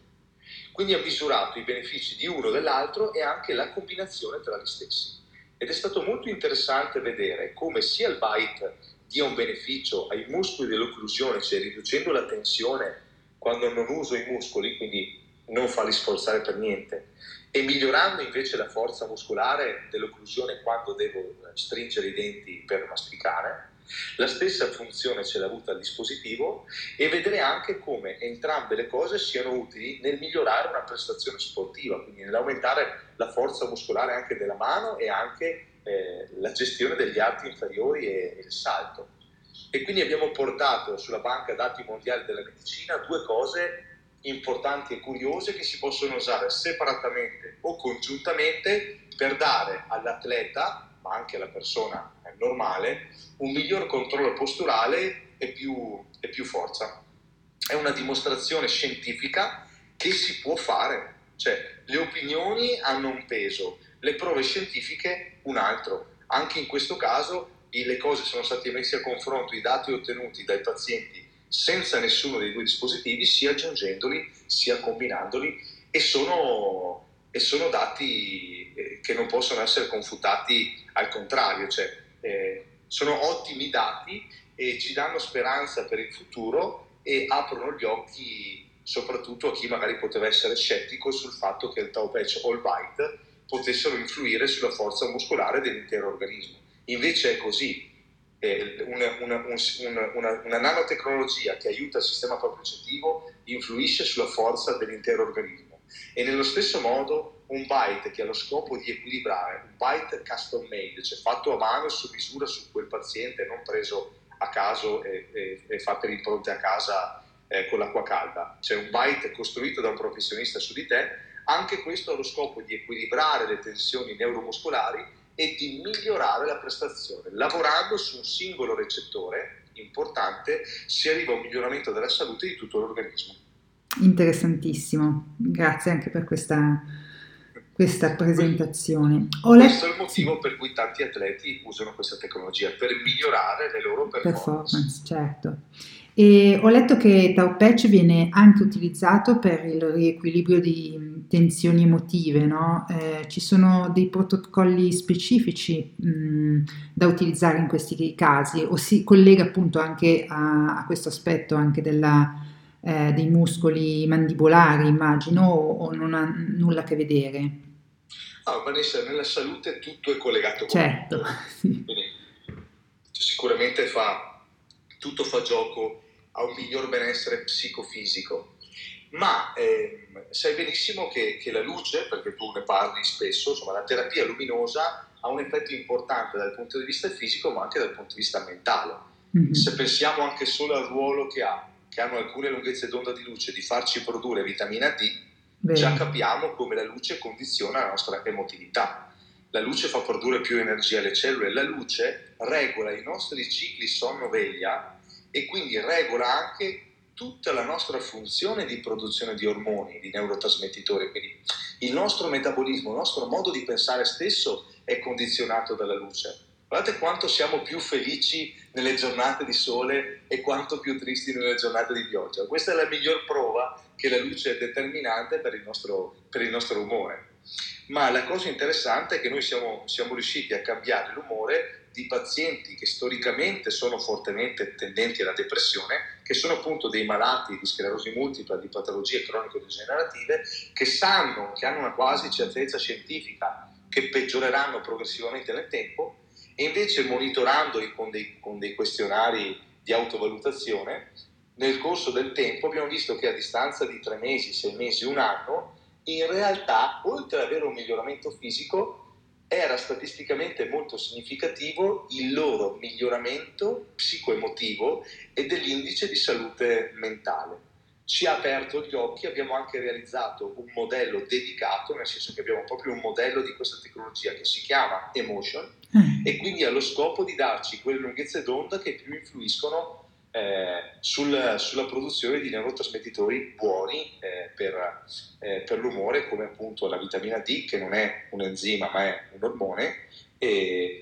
Quindi ha misurato i benefici di uno dell'altro e anche la combinazione tra gli stessi. Ed è stato molto interessante vedere come sia il bite dia un beneficio ai muscoli dell'occlusione, cioè riducendo la tensione quando non uso i muscoli, quindi non farli sforzare per niente, e migliorando invece la forza muscolare dell'occlusione quando devo stringere i denti per masticare. La stessa funzione ce l'ha avuta il dispositivo e vedere anche come entrambe le cose siano utili nel migliorare una prestazione sportiva, quindi nell'aumentare la forza muscolare anche della mano e anche eh, la gestione degli arti inferiori e, e il salto. E quindi abbiamo portato sulla banca dati mondiali della medicina due cose importanti e curiose che si possono usare separatamente o congiuntamente per dare all'atleta, ma anche alla persona normale, un miglior controllo posturale e più, e più forza. È una dimostrazione scientifica che si può fare, cioè le opinioni hanno un peso, le prove scientifiche un altro. Anche in questo caso le cose sono state messe a confronto, i dati ottenuti dai pazienti senza nessuno dei due dispositivi, sia aggiungendoli sia combinandoli e sono, e sono dati eh, che non possono essere confutati al contrario, cioè eh, sono ottimi dati e ci danno speranza per il futuro e aprono gli occhi soprattutto a chi magari poteva essere scettico sul fatto che il tau patch o il bite potessero influire sulla forza muscolare dell'intero organismo. Invece è così, una, una, una, una, nanotecnologia che aiuta il sistema propriocettivo influisce sulla forza dell'intero organismo. E nello stesso modo un byte che ha lo scopo di equilibrare, un byte custom made, cioè fatto a mano su misura su quel paziente, non preso a caso e, e, e fatte le a casa eh, con l'acqua calda, cioè un byte costruito da un professionista su di te, anche questo ha lo scopo di equilibrare le tensioni neuromuscolari e di migliorare la prestazione, lavorando su un singolo recettore importante, si arriva a un miglioramento della salute di tutto l'organismo. Interessantissimo, grazie anche per questa, questa presentazione. Ho letto... Questo è il motivo per cui tanti atleti usano questa tecnologia, per migliorare le loro performance. performance certo. E ho letto che Tau Patch viene anche utilizzato per il riequilibrio di tensioni emotive, no? eh, ci sono dei protocolli specifici mh, da utilizzare in questi casi o si collega appunto anche a, a questo aspetto anche della, eh, dei muscoli mandibolari, immagino, o, o, non ha nulla a che vedere? Ah, Vanessa, nella salute tutto è collegato. Certo. Sì. Quindi, sicuramente fa, tutto fa gioco a un miglior benessere psicofisico. Ma eh, sai benissimo che, che, la luce, perché tu ne parli spesso, insomma la terapia luminosa ha un effetto importante dal punto di vista fisico ma anche dal punto di vista mentale. Mm-hmm. Se pensiamo anche solo al ruolo che ha, che hanno alcune lunghezze d'onda di luce, di farci produrre vitamina D, Bene. già capiamo come la luce condiziona la nostra emotività. La luce fa produrre più energia alle cellule, la luce regola i nostri cicli sonno-veglia e quindi regola anche tutta la nostra funzione di produzione di ormoni, di neurotrasmettitori. Quindi il nostro metabolismo, il nostro modo di pensare stesso è condizionato dalla luce. Guardate quanto siamo più felici nelle giornate di sole e quanto più tristi nelle giornate di pioggia. Questa è la miglior prova che la luce è determinante per il nostro, per il nostro umore. Ma la cosa interessante è che noi siamo, siamo riusciti a cambiare l'umore di pazienti che storicamente sono fortemente tendenti alla depressione, che sono appunto dei malati di sclerosi multipla, di patologie cronico-degenerative, che sanno, che hanno una quasi certezza scientifica che peggioreranno progressivamente nel tempo e invece monitorandoli con dei, con dei questionari di autovalutazione, nel corso del tempo abbiamo visto che a distanza di tre mesi, sei mesi, un anno, in realtà, oltre ad avere un miglioramento fisico, era statisticamente molto significativo il loro miglioramento psicoemotivo e dell'indice di salute mentale. Ci ha aperto gli occhi, abbiamo anche realizzato un modello dedicato, nel senso che abbiamo proprio un modello di questa tecnologia che si chiama Emotion mm. e quindi ha lo scopo di darci quelle lunghezze d'onda che più influiscono eh, sul, sulla produzione di neurotrasmettitori buoni eh, per, eh, per, l'umore, come appunto la vitamina D, che non è un enzima ma è un ormone,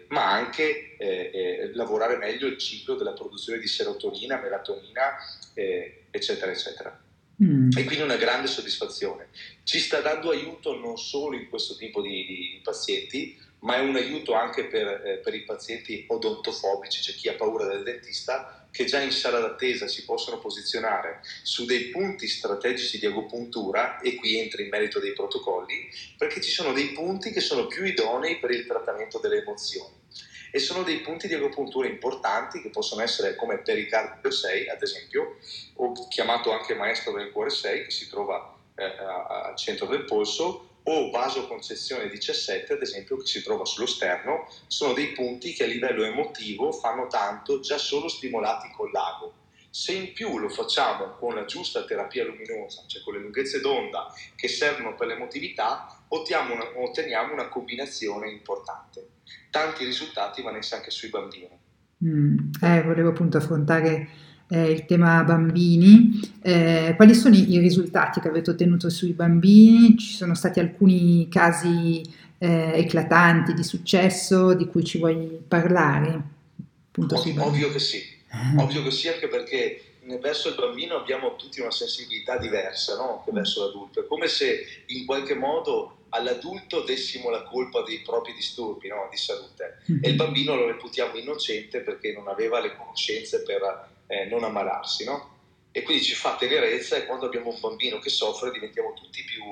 ma anche eh, eh, lavorare meglio il ciclo della produzione di serotonina, melatonina, eh, eccetera, eccetera. Mm. E quindi una grande soddisfazione. Ci sta dando aiuto non solo in questo tipo di, di pazienti, ma è un aiuto anche per, per i pazienti odontofobici, cioè chi ha paura del dentista, che già in sala d'attesa si possono posizionare su dei punti strategici di agopuntura, e qui entra in merito dei protocolli, perché ci sono dei punti che sono più idonei per il trattamento delle emozioni. E sono dei punti di agopuntura importanti che possono essere come pericardio 6, ad esempio, o chiamato anche maestro del cuore 6, che si trova eh, al centro del polso, o vasoconcezione 17, ad esempio, che si trova sullo sterno, sono dei punti che a livello emotivo fanno tanto già solo stimolati col lago. Se in più lo facciamo con la giusta terapia luminosa, cioè con le lunghezze d'onda che servono per l'emotività, otteniamo una, otteniamo una combinazione importante. Tanti risultati, Vanessa, anche sui bambini. Mm, eh, volevo appunto affrontare eh, il tema bambini. Eh, quali sono i, risultati che avete ottenuto sui bambini? Ci sono stati alcuni casi eh, eclatanti di successo di cui ci vuoi parlare? Ovvio, ovvio, che sì, ovvio che sì anche perché verso il bambino abbiamo tutti una sensibilità diversa no? che verso l'adulto. È come se in qualche modo all'adulto dessimo la colpa dei propri disturbi no? di salute e il bambino lo reputiamo innocente perché non aveva le conoscenze per eh, non ammalarsi, no? E quindi ci fa tenerezza e quando abbiamo un bambino che soffre diventiamo tutti più,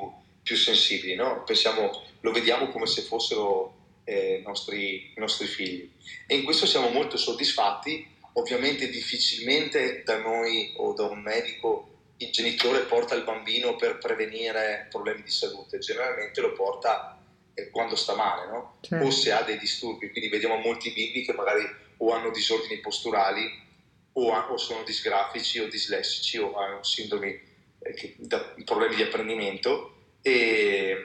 più sensibili, no? Pensiamo, lo vediamo come se fossero eh, nostri, nostri figli. E in questo siamo molto soddisfatti. Ovviamente difficilmente da noi o da un medico il genitore porta il bambino per prevenire problemi di salute, generalmente lo porta eh, quando sta male, no? certo. o se ha dei disturbi. Quindi vediamo molti bimbi che magari o hanno disordini posturali o, o sono disgrafici o dislessici o hanno sindromi, eh, che, da, problemi di apprendimento e,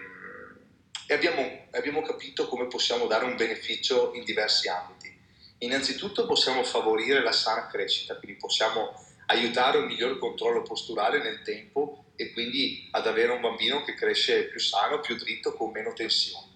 e abbiamo, abbiamo, capito come possiamo dare un beneficio in diversi ambiti. Innanzitutto possiamo favorire la sana crescita, quindi possiamo aiutare un miglior controllo posturale nel tempo e quindi ad avere un bambino che cresce più sano, più dritto, con meno tensione.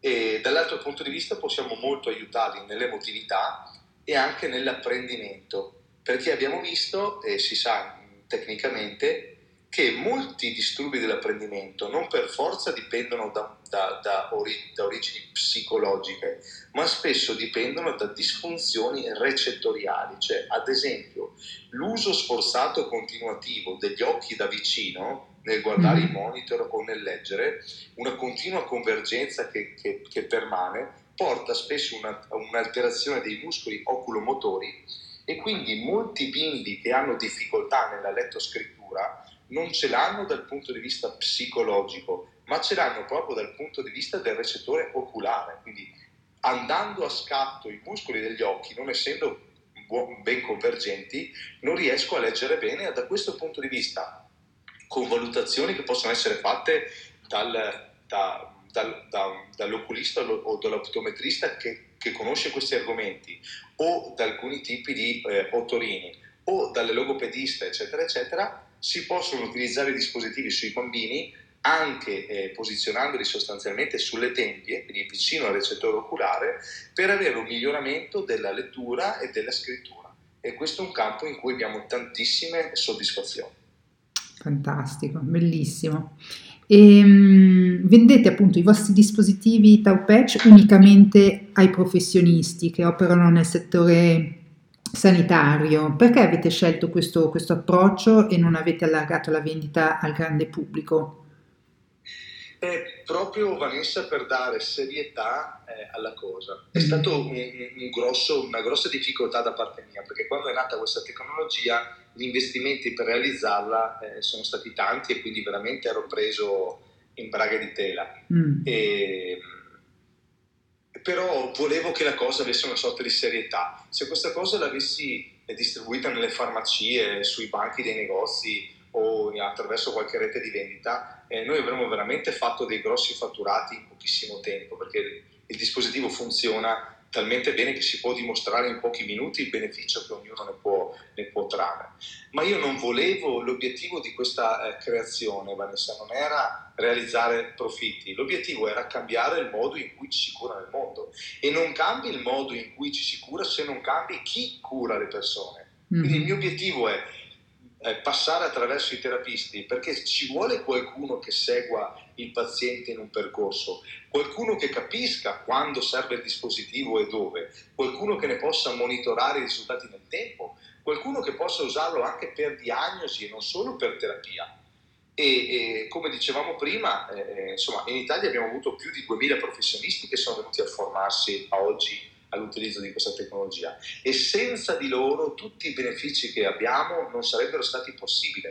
E dall'altro punto di vista possiamo molto aiutarli nell'emotività e anche nell'apprendimento, perché abbiamo visto, e si sa tecnicamente, che molti disturbi dell'apprendimento non per forza dipendono da, da, da, ori- da, origini psicologiche, ma spesso dipendono da disfunzioni recettoriali, cioè ad esempio l'uso sforzato continuativo degli occhi da vicino nel guardare mm. i monitor o nel leggere, una continua convergenza che, che, che permane, porta spesso a un'alterazione dei muscoli oculomotori e quindi molti bimbi che hanno difficoltà nella lettoscrittura non ce l'hanno dal punto di vista psicologico, ma ce l'hanno proprio dal punto di vista del recettore oculare. Quindi andando a scatto i muscoli degli occhi, non essendo ben convergenti, non riesco a leggere bene da questo punto di vista, con valutazioni che possono essere fatte dal, da, dal, da, dall'oculista o dall'optometrista che, che, conosce questi argomenti, o da alcuni tipi di eh, otorini, o dalle logopediste, eccetera, eccetera, si possono utilizzare i dispositivi sui bambini anche eh, posizionandoli sostanzialmente sulle tempie, quindi vicino al recettore oculare, per avere un miglioramento della lettura e della scrittura. E questo è un campo in cui abbiamo tantissime soddisfazioni. Fantastico, bellissimo. E, um, vendete appunto i vostri dispositivi Tau Patch unicamente ai professionisti che operano nel settore sanitario, perché avete scelto questo, questo approccio e non avete allargato la vendita al grande pubblico? È proprio Vanessa per dare serietà eh, alla cosa. È mm. stata un, un una grossa difficoltà da parte mia, perché quando è nata questa tecnologia gli investimenti per realizzarla eh, sono stati tanti e quindi veramente ero preso in braghe di tela. Mm. E, però volevo che la cosa avesse una sorta di serietà. Se questa cosa l'avessi distribuita nelle farmacie, sui banchi dei negozi o attraverso qualche rete di vendita, eh, noi avremmo veramente fatto dei grossi fatturati in pochissimo tempo, perché il dispositivo funziona talmente bene che si può dimostrare in pochi minuti il beneficio che ognuno ne può, ne può trarre. Ma io non volevo, l'obiettivo di questa eh, creazione, Vanessa, non era realizzare profitti, l'obiettivo era cambiare il modo in cui ci si cura nel mondo e non cambi il modo in cui ci si cura se non cambi chi cura le persone. Quindi mm-hmm. il mio obiettivo è passare attraverso i terapisti perché ci vuole qualcuno che segua il paziente in un percorso, qualcuno che capisca quando serve il dispositivo e dove, qualcuno che ne possa monitorare i risultati nel tempo, qualcuno che possa usarlo anche per diagnosi e non solo per terapia. E, e come dicevamo prima, eh, eh insomma, in Italia abbiamo avuto più di 2000 professionisti che sono venuti a formarsi a oggi all'utilizzo di questa tecnologia. E senza di loro tutti i benefici che abbiamo non sarebbero stati possibili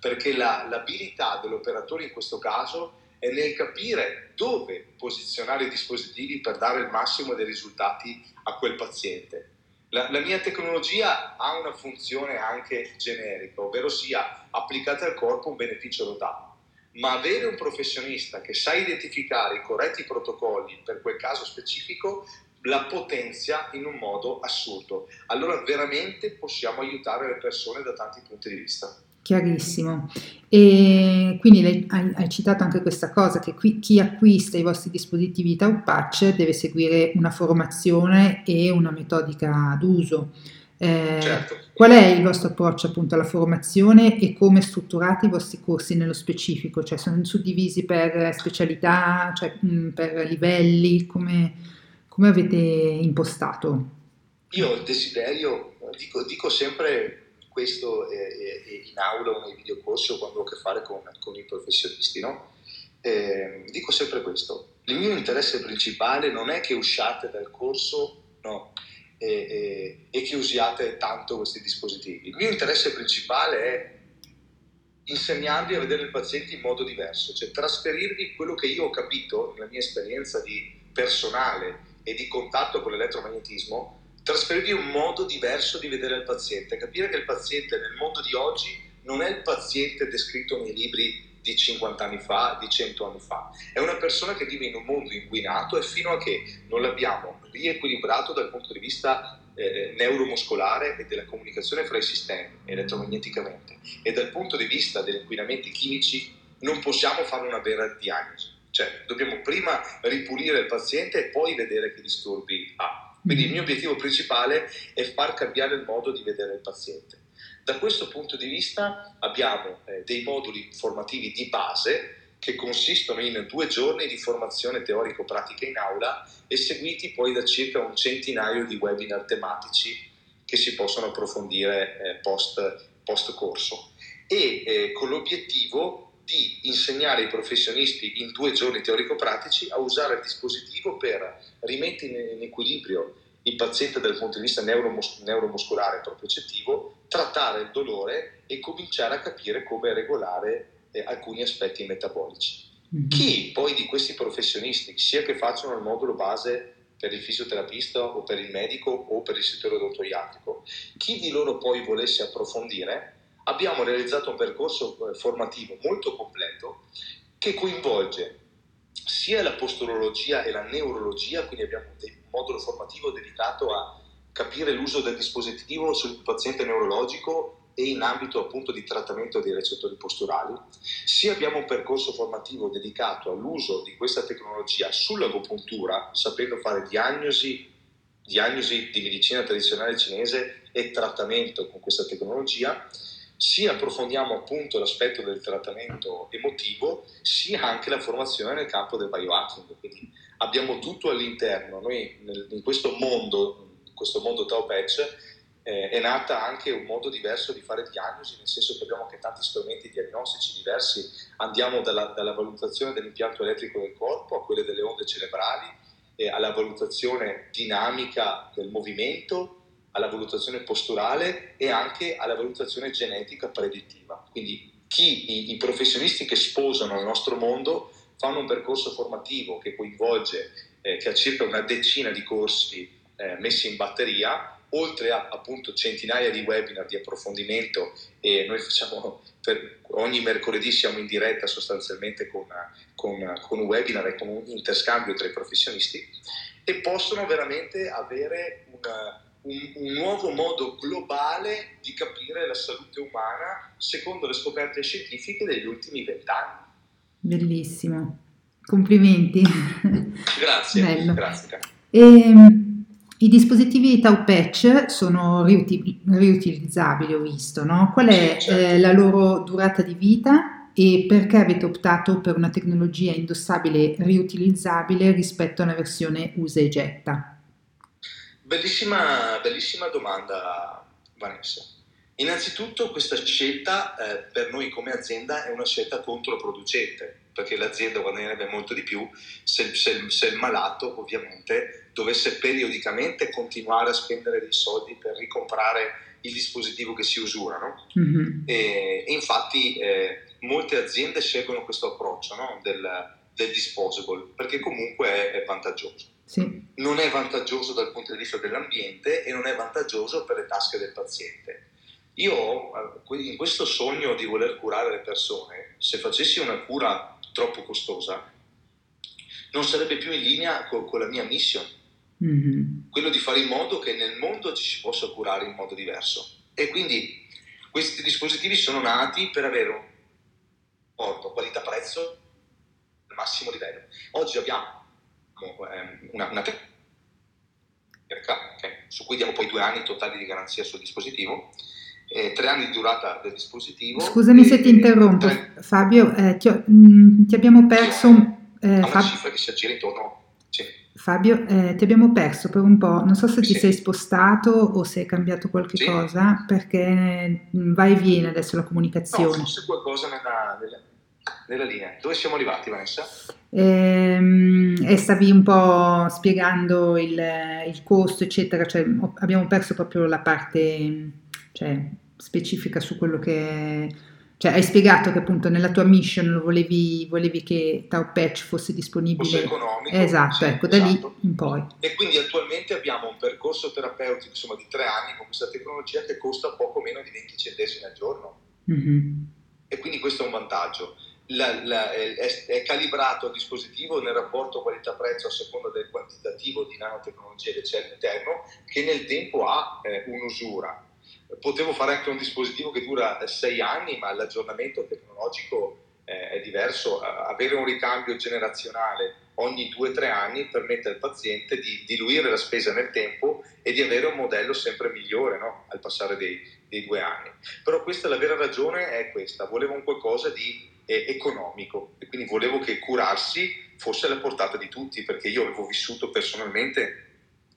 perché la, l'abilità dell'operatore in questo caso è nel capire dove posizionare i dispositivi per dare il massimo dei risultati a quel paziente. La, la mia tecnologia ha una funzione anche generica, ovvero sia applicata al corpo un beneficio lo dà, ma avere un professionista che sa identificare i corretti protocolli per quel caso specifico la potenzia in un modo assurdo. Allora veramente possiamo aiutare le persone da tanti punti di vista. Chiarissimo. E quindi hai, hai citato anche questa cosa, che qui, chi acquista i vostri dispositivi Taupatch deve seguire una formazione e una metodica d'uso. Eh, certo. Qual è il vostro approccio appunto alla formazione e come strutturate i vostri corsi nello specifico? Cioè sono suddivisi per specialità, cioè mh, per livelli, come, come avete impostato? Io il desiderio, dico, dico sempre questo in aula o nei videocorsi o quando ho a che fare con, con i professionisti, no? eh, dico sempre questo, il mio interesse principale non è che usciate dal corso no, e, e, e che usiate tanto questi dispositivi, il mio interesse principale è insegnarvi a vedere il paziente in modo diverso, cioè trasferirvi quello che io ho capito nella mia esperienza di personale e di contatto con l'elettromagnetismo, trasferirgli un modo diverso di vedere il paziente, capire che il paziente nel mondo di oggi non è il paziente descritto nei libri di 50 anni fa, di 100 anni fa, è una persona che vive in un mondo inquinato e fino a che non l'abbiamo riequilibrato dal punto di vista eh, neuromuscolare e della comunicazione fra i sistemi elettromagneticamente e dal punto di vista degli inquinamenti chimici non possiamo fare una vera diagnosi. Cioè, dobbiamo prima ripulire il paziente e poi vedere che disturbi ha. Quindi il mio obiettivo principale è far cambiare il modo di vedere il paziente. Da questo punto di vista abbiamo eh, dei moduli formativi di base che consistono in due giorni di formazione teorico-pratica in aula e seguiti poi da circa un centinaio di webinar tematici che si possono approfondire eh, post, post, corso e eh, con l'obiettivo di insegnare ai professionisti in due giorni teorico-pratici a usare il dispositivo per rimettere in, equilibrio il paziente dal punto di vista neuromus- neuromuscolare propriocettivo, trattare il dolore e cominciare a capire come regolare eh, alcuni aspetti metabolici. Mm-hmm. Chi poi di questi professionisti, sia che facciano il modulo base per il fisioterapista o per il medico o per il settore odontoiatrico, chi di loro poi volesse approfondire, abbiamo realizzato un percorso eh, formativo molto completo che coinvolge sia la posturologia e la neurologia, quindi abbiamo un modulo formativo dedicato a capire l'uso del dispositivo sul paziente neurologico e in ambito appunto di trattamento dei recettori posturali, sia abbiamo un percorso formativo dedicato all'uso di questa tecnologia sull'agopuntura, sapendo fare diagnosi, diagnosi di medicina tradizionale cinese e trattamento con questa tecnologia, sia approfondiamo appunto l'aspetto del trattamento emotivo, sia anche la formazione nel campo del biohacking. Quindi abbiamo tutto all'interno. Noi in questo mondo, in questo mondo Tao Patch, eh, è nata anche un modo diverso di fare diagnosi, nel senso che abbiamo anche tanti strumenti diagnostici diversi, andiamo dalla, dalla valutazione dell'impianto elettrico del corpo a quelle delle onde cerebrali, eh, alla valutazione dinamica del movimento, alla valutazione posturale e anche alla valutazione genetica predittiva. Quindi chi, i, i professionisti che sposano il nostro mondo fanno un percorso formativo che coinvolge, eh, che ha circa una decina di corsi eh, messi in batteria oltre a appunto centinaia di webinar di approfondimento e noi facciamo per ogni mercoledì siamo in diretta sostanzialmente con, con, con un webinar e con un interscambio tra i professionisti e possono veramente avere una, un, un, nuovo modo globale di capire la salute umana secondo le scoperte scientifiche degli ultimi vent'anni. Bellissimo, complimenti. Grazie, Bello. grazie. E, ehm, i dispositivi Tau Patch sono riuti- riutilizzabili, ho visto, no? Qual è certo. eh, la loro durata di vita e perché avete optato per una tecnologia indossabile riutilizzabile rispetto a una versione usa e getta? Bellissima, bellissima domanda, Vanessa. Innanzitutto questa scelta eh, per noi come azienda è una scelta controproducente, perché l'azienda guadagnerebbe molto di più se, se, se, il malato ovviamente dovesse periodicamente continuare a spendere dei soldi per ricomprare il dispositivo che si usura. No? Mm-hmm. E, e, infatti eh, molte aziende scelgono questo approccio no? del, del, disposable, perché comunque è, è vantaggioso. Sì. Non è vantaggioso dal punto di vista dell'ambiente e non è vantaggioso per le tasche del paziente io in questo sogno di voler curare le persone, se facessi una cura troppo costosa, non sarebbe più in linea con, con la mia mission, mm-hmm. quello di fare in modo che nel mondo ci si possa curare in modo diverso. E quindi questi dispositivi sono nati per avere un rapporto qualità-prezzo al massimo livello. Oggi abbiamo una, una tecnica okay, su cui diamo poi due anni totali di garanzia sul dispositivo eh, tre anni di durata del dispositivo. Scusami e, se ti interrompo, tre... Fabio, eh, ti, mh, mm, ti, abbiamo perso un... Eh, una Fab... cifra che si aggira intorno... Sì. Fabio, eh, ti abbiamo perso per un po', non so se ti sì. sei spostato o se hai cambiato qualche sì. cosa, perché mm, va e viene adesso la comunicazione. No, forse qualcosa nella, nella, nella linea. Dove siamo arrivati Vanessa? Ehm, e stavi un po' spiegando il, il costo, eccetera, cioè abbiamo perso proprio la parte cioè, specifica su quello che... Cioè, hai spiegato che appunto nella tua mission volevi, volevi che Tau Patch fosse disponibile. Fosse economico. Esatto, sì, ecco, esatto. da lì esatto. in poi. E quindi attualmente abbiamo un percorso terapeutico insomma, di tre anni con questa tecnologia che costa poco meno di 20 centesimi al giorno. Mm-hmm. E quindi questo è un vantaggio. La, la, è, è, calibrato il dispositivo nel rapporto qualità-prezzo a seconda del quantitativo di nanotecnologia che c'è all'interno, che nel tempo ha eh, un'usura. Potevo fare anche un dispositivo che dura sei anni, ma l'aggiornamento tecnologico eh, è diverso. Avere un ricambio generazionale ogni due o tre anni permette al paziente di diluire la spesa nel tempo e di avere un modello sempre migliore no? al passare dei, dei, due anni. Però questa la vera ragione è questa, volevo un qualcosa di eh, economico e quindi volevo che curarsi fosse alla portata di tutti perché io avevo vissuto personalmente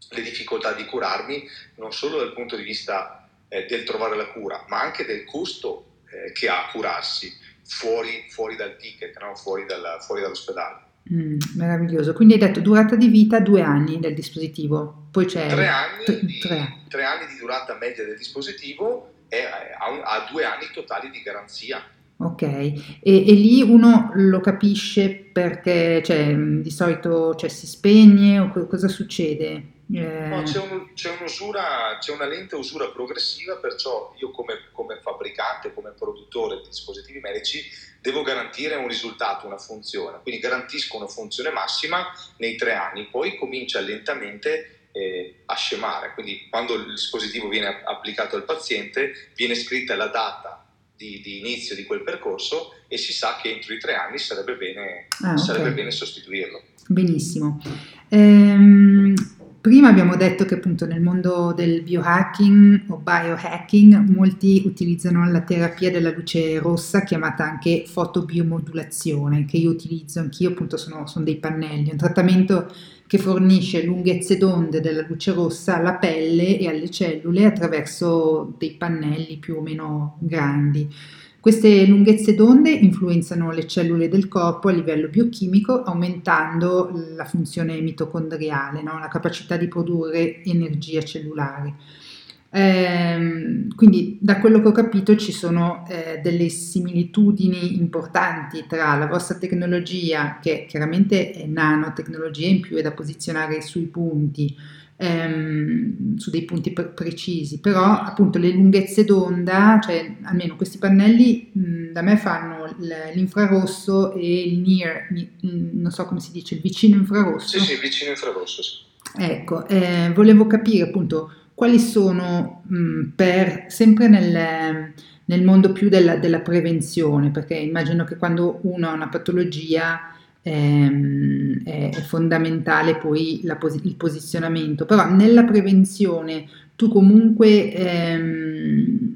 le difficoltà di curarmi non solo dal punto di vista eh, del trovare la cura ma anche del costo eh, che ha curarsi fuori, fuori dal ticket, no? fuori, dalla, fuori dall'ospedale. Mm, meraviglioso, quindi hai detto durata di vita due anni del dispositivo, poi c'è... Tre anni, t- di, tre. tre anni di durata media del dispositivo e ha, ha due anni totali di garanzia. Ok, e, e, lì uno lo capisce perché cioè, di solito cioè, si spegne o cosa succede? Eh... No, c'è, un, c'è, un'usura, c'è una lente usura progressiva, perciò io come, come, fabbricante, come produttore di dispositivi medici devo garantire un risultato, una funzione, quindi garantisco una funzione massima nei tre anni, poi comincia lentamente eh, a scemare, quindi quando il dispositivo viene applicato al paziente viene scritta la data di, di, inizio di quel percorso e si sa che entro i tre anni sarebbe bene, ah, okay. sarebbe bene sostituirlo. Benissimo. Ehm, prima abbiamo detto che appunto nel mondo del biohacking o biohacking molti utilizzano la terapia della luce rossa chiamata anche fotobiomodulazione che io utilizzo anch'io appunto sono, sono dei pannelli, un trattamento che fornisce lunghezze d'onde della luce rossa alla pelle e alle cellule attraverso dei pannelli più o meno grandi. Queste lunghezze d'onde influenzano le cellule del corpo a livello biochimico aumentando la funzione mitocondriale, no? la capacità di produrre energia cellulare. Eh, quindi da quello che ho capito ci sono eh, delle similitudini importanti tra la vostra tecnologia, che chiaramente è nanotecnologia, in più è da posizionare sui punti, ehm, su dei punti pre- precisi, però appunto le lunghezze d'onda, cioè almeno questi pannelli mh, da me fanno l'infrarosso e il near, non so come si dice, il vicino infrarosso. Sì, sì, vicino infrarosso. Sì. Ecco, eh, volevo capire appunto quali sono mh, per, sempre nel, nel mondo più della, della, prevenzione, perché immagino che quando uno ha una patologia ehm, è, fondamentale poi la, il posizionamento, però nella prevenzione tu comunque ehm,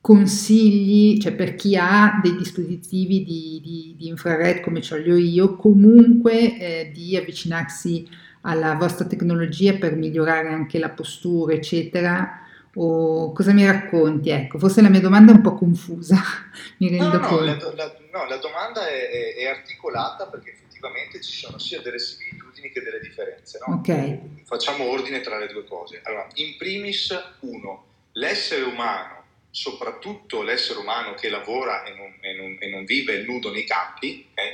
consigli, cioè per chi ha dei dispositivi di, di, di infrared come ce li ho io, comunque eh, di avvicinarsi alla vostra tecnologia per migliorare anche la postura, eccetera? O cosa mi racconti? Ecco, forse la mia domanda è un po' confusa, mi rendo no, conto. No, la, la, no, la domanda è, è, è, articolata perché effettivamente ci sono sia delle similitudini che delle differenze. No? Ok. Facciamo ordine tra le due cose. Allora, in primis, uno, l'essere umano, soprattutto l'essere umano che lavora e non, e non, e non vive nudo nei campi, okay?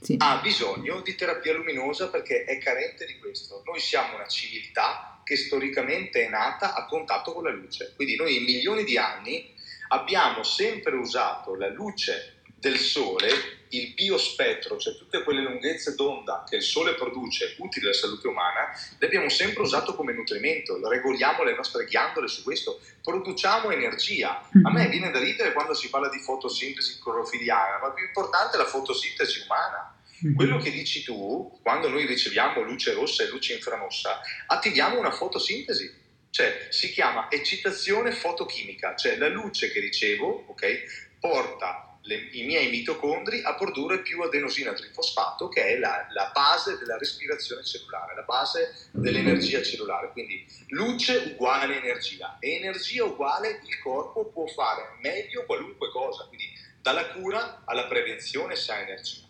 sì. ha bisogno di terapia luminosa perché è carente di questo. Noi siamo una civiltà che storicamente è nata a contatto con la luce, quindi noi in milioni di anni abbiamo sempre usato la luce del sole, il biospettro, cioè tutte quelle lunghezze d'onda che il sole produce utili alla salute umana, le abbiamo sempre usato come nutrimento, regoliamo le nostre ghiandole su questo, produciamo energia. A me mm-hmm. viene da ridere quando si parla di fotosintesi clorofiliana, ma più importante è la fotosintesi umana. Mm-hmm. Quello che dici tu, quando noi riceviamo luce rossa e luce infrarossa, attiviamo una fotosintesi, cioè si chiama eccitazione fotochimica, cioè la luce che ricevo, ok, porta le, i miei mitocondri a produrre più adenosina trifosfato, che è la, la, base della respirazione cellulare, la base dell'energia cellulare. Quindi luce uguale energia e energia uguale il corpo può fare meglio qualunque cosa, quindi dalla cura alla prevenzione se ha energia.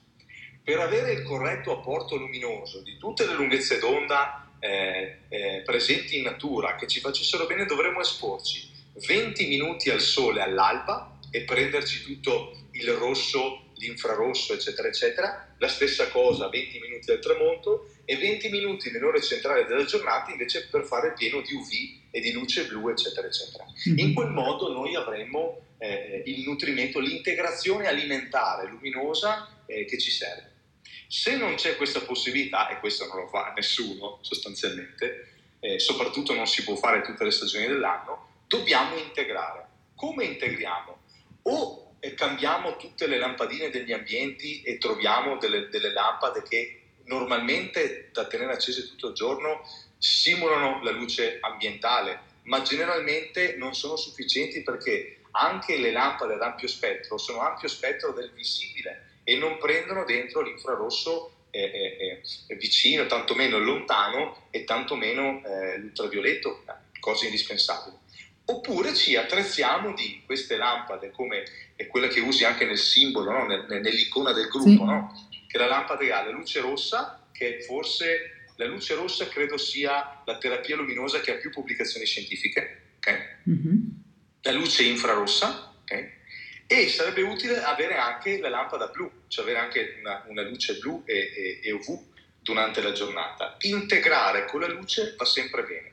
Per avere il corretto apporto luminoso di tutte le lunghezze d'onda eh, eh, presenti in natura che ci facessero bene dovremmo esporci 20 minuti al sole all'alba e prenderci tutto il rosso, l'infrarosso, eccetera, eccetera. La stessa cosa 20 minuti al tramonto e 20 minuti nelle ore centrali della giornata invece per fare pieno di UV e di luce blu, eccetera, eccetera. Mm-hmm. In quel modo noi avremmo eh, il nutrimento, l'integrazione alimentare luminosa eh, che ci serve. Se non c'è questa possibilità, e questo non lo fa nessuno sostanzialmente, eh, soprattutto non si può fare tutte le stagioni dell'anno, dobbiamo integrare. Come integriamo? O eh, cambiamo tutte le lampadine degli ambienti e troviamo delle, delle lampade che normalmente da tenere accese tutto il giorno simulano la luce ambientale, ma generalmente non sono sufficienti perché anche le lampade ad ampio spettro sono ampio spettro del visibile e non prendono dentro l'infrarosso eh, eh, eh, vicino, tantomeno lontano e tantomeno eh, l'ultravioletto, cose indispensabili. Oppure ci attrezziamo di queste lampade come quella che usi anche nel simbolo, no? nell'icona del gruppo, sì. no? che la lampada ha la luce rossa, che forse la luce rossa credo sia la terapia luminosa che ha più pubblicazioni scientifiche, okay? mm-hmm. la luce infrarossa, okay? E sarebbe utile avere anche la lampada blu, cioè avere anche una, una luce blu e, e, e UV durante la giornata. Integrare con la luce va sempre bene.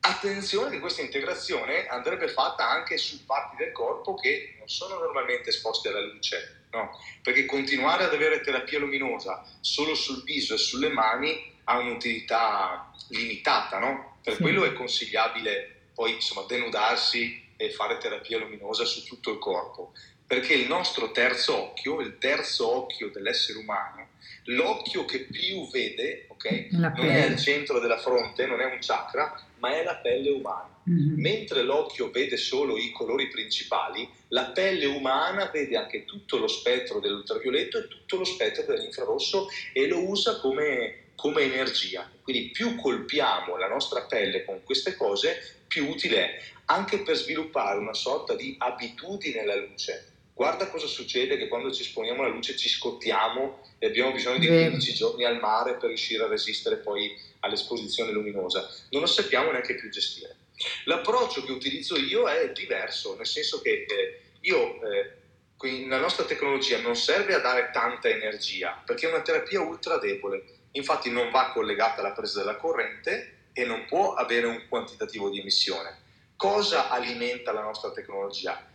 Attenzione che questa integrazione andrebbe fatta anche su parti del corpo che non sono normalmente esposte alla luce, no? perché continuare ad avere terapia luminosa solo sul viso e sulle mani ha un'utilità limitata, no? per sì. quello è consigliabile poi insomma, denudarsi e fare terapia luminosa su tutto il corpo, perché il nostro terzo occhio, il terzo occhio dell'essere umano, l'occhio che più vede, okay, non è al centro della fronte, non è un chakra, ma è la pelle umana. Mm-hmm. Mentre l'occhio vede solo i colori principali, la pelle umana vede anche tutto lo spettro dell'ultravioletto e tutto lo spettro dell'infrarosso e lo usa come, come energia. Quindi più colpiamo la nostra pelle con queste cose, più utile è, anche per sviluppare una sorta di abitudine alla luce Guarda cosa succede che quando ci esponiamo alla luce ci scottiamo e abbiamo bisogno di 15 giorni al mare per riuscire a resistere poi all'esposizione luminosa. Non lo sappiamo neanche più gestire. L'approccio che utilizzo io è diverso, nel senso che eh, io eh, la nostra tecnologia non serve a dare tanta energia perché è una terapia ultra debole, infatti non va collegata alla presa della corrente e non può avere un quantitativo di emissione. Cosa alimenta la nostra tecnologia?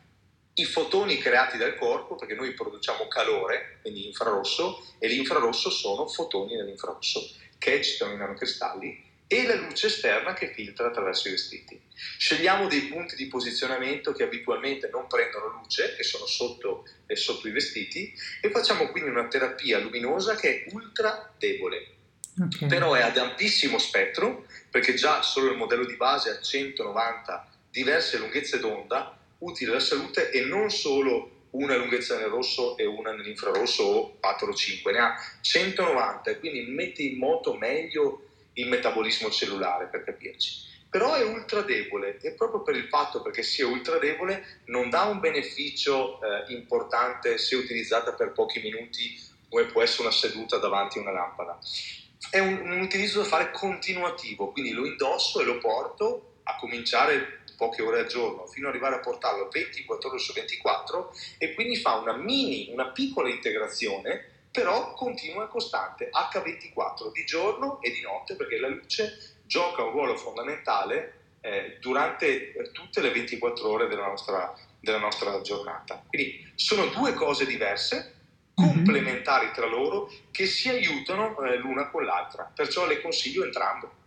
i fotoni creati dal corpo, perché noi produciamo calore, quindi infrarosso, e l'infrarosso sono fotoni nell'infrarosso che eccitano i nanocristalli e la luce esterna che filtra attraverso i vestiti. Scegliamo dei punti di posizionamento che abitualmente non prendono luce, che sono sotto, eh, sotto i vestiti, e facciamo quindi una terapia luminosa che è ultra debole. Okay. Però è ad ampissimo spettro, perché già solo il modello di base ha 190 diverse lunghezze d'onda, utile alla salute e non solo una lunghezza nel rosso e una nell'infrarosso o 4 o 5, ne ha 190 e quindi mette in moto meglio il metabolismo cellulare per capirci. Però è ultra debole e proprio per il fatto che sia ultra debole non dà un beneficio eh, importante se utilizzata per pochi minuti come può essere una seduta davanti a una lampada. È un, un utilizzo da fare continuativo, quindi lo indosso e lo porto a cominciare poche ore al giorno, fino ad arrivare a portarlo 24 ore su 24 e quindi fa una mini, una piccola integrazione, però continua e costante, H24 di giorno e di notte, perché la luce gioca un ruolo fondamentale eh, durante tutte le 24 ore della nostra, della nostra giornata. Quindi sono due cose diverse, mhm. complementari tra loro, che si aiutano eh, l'una con l'altra, perciò le consiglio entrambe.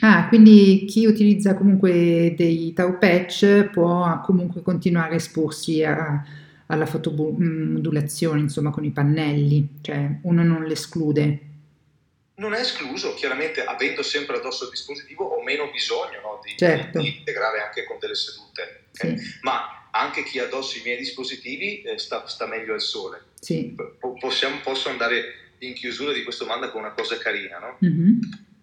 Ah, quindi chi utilizza comunque dei tau patch può comunque continuare a esporsi a, alla fotomodulazione, insomma, con i pannelli, cioè uno non l'esclude. Non è escluso, chiaramente avendo sempre addosso il dispositivo ho meno bisogno no, di, certo. di, integrare anche con delle sedute, okay? sì. ma anche chi addossa i miei dispositivi eh, sta, sta, meglio al sole. Sì. Possiamo, posso andare in chiusura di questa domanda con una cosa carina, no? Mm-hmm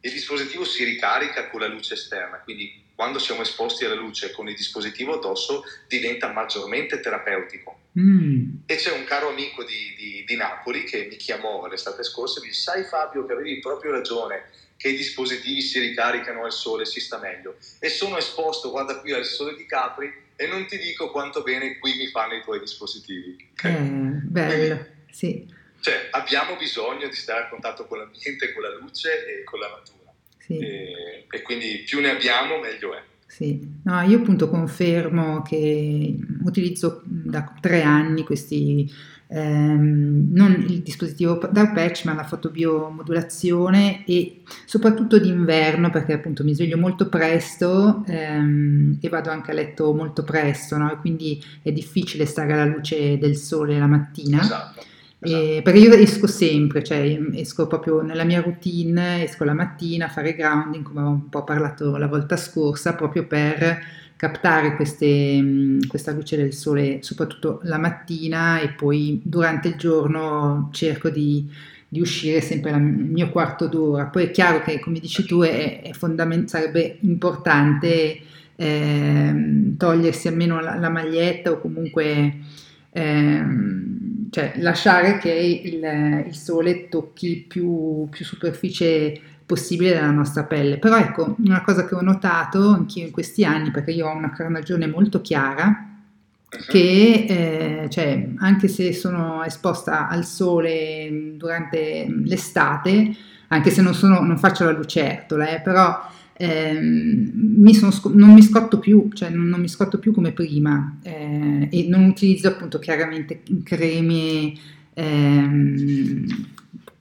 il dispositivo si ricarica con la luce esterna, quindi quando siamo esposti alla luce con il dispositivo addosso diventa maggiormente terapeutico. Mm. E c'è un caro amico di, di, di, Napoli che mi chiamò l'estate scorsa e mi disse, sai Fabio che avevi proprio ragione, che i dispositivi si ricaricano al sole, si sta meglio. E sono esposto, guarda qui, al sole di Capri e non ti dico quanto bene qui mi fanno i tuoi dispositivi. Eh, bello, Quindi, sì. Cioè, abbiamo bisogno di stare a contatto con l'ambiente, con la luce e con la natura. Sì. E, e, quindi più ne abbiamo, meglio è. Sì, no, io appunto confermo che utilizzo da tre anni questi, ehm, non il dispositivo da patch, ma la fotobiomodulazione e soprattutto d'inverno perché appunto mi sveglio molto presto ehm, e vado anche a letto molto presto, no? Quindi è difficile stare alla luce del sole la mattina. Esatto. Eh, perché io esco sempre, cioè esco proprio nella mia routine, esco la mattina a fare grounding, come ho un po' parlato la volta scorsa, proprio per captare queste, questa luce del sole, soprattutto la mattina e poi durante il giorno cerco di, di uscire sempre il mio quarto d'ora. Poi è chiaro che, come dici tu, è, è fondament- sarebbe importante eh, togliersi almeno la, la, maglietta o comunque... Eh, cioè lasciare che il, il sole tocchi più, più, superficie possibile della nostra pelle. Però ecco, una cosa che ho notato anch'io in questi anni, perché io ho una carnagione molto chiara, mhm. che eh, cioè, anche se sono esposta al sole durante l'estate, anche se non, sono, non faccio la lucertola, eh, però Ehm, mi sc- non mi scotto più, cioè non, non mi scotto più come prima eh, e non utilizzo appunto chiaramente creme, ehm,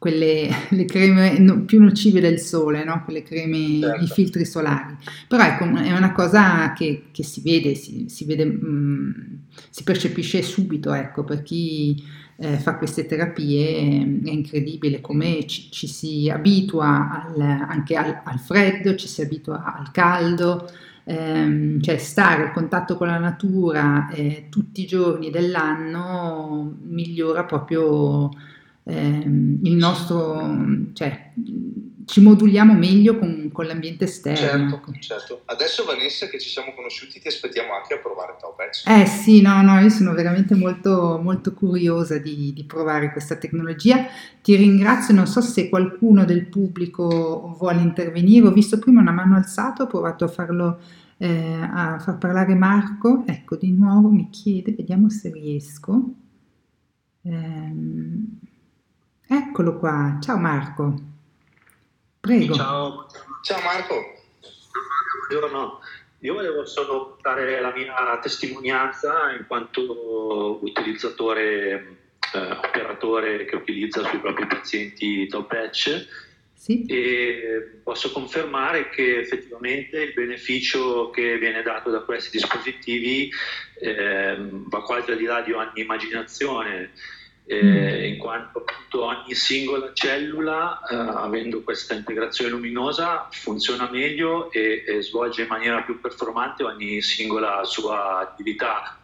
quelle le creme no, più nocive del sole, no? quelle creme, certo. i filtri solari. Però ecco, è una cosa che, che si vede, si, si, vede, mh, mm, si percepisce subito, ecco, per chi eh, fa queste terapie è incredibile come ci, ci si abitua al, anche al, al, freddo, ci si abitua al caldo, ehm, cioè stare a contatto con la natura eh, tutti i giorni dell'anno migliora proprio ehm, il nostro, cioè ci moduliamo meglio con, con l'ambiente esterno. Certo, ecco. certo. Adesso Vanessa che ci siamo conosciuti ti aspettiamo anche a provare Taupec. Eh sì, no, no, io sono veramente molto, molto curiosa di, di, provare questa tecnologia. Ti ringrazio, non so se qualcuno del pubblico vuole intervenire, ho visto prima una mano alzata, ho provato a farlo, eh, a far parlare Marco, ecco di nuovo mi chiede, vediamo se riesco. Ehm, eccolo qua, ciao Marco. Prego. Ciao. Ciao Marco. Buongiorno. Io volevo solo dare la mia testimonianza in quanto utilizzatore, eh, operatore che utilizza sui propri pazienti top patch sì. e posso confermare che effettivamente il beneficio che viene dato da questi dispositivi eh, va quasi al di là di ogni immaginazione eh, mm. in quanto appunto ogni singola cellula, eh, avendo questa integrazione luminosa, funziona meglio e, e, svolge in maniera più performante ogni singola sua attività.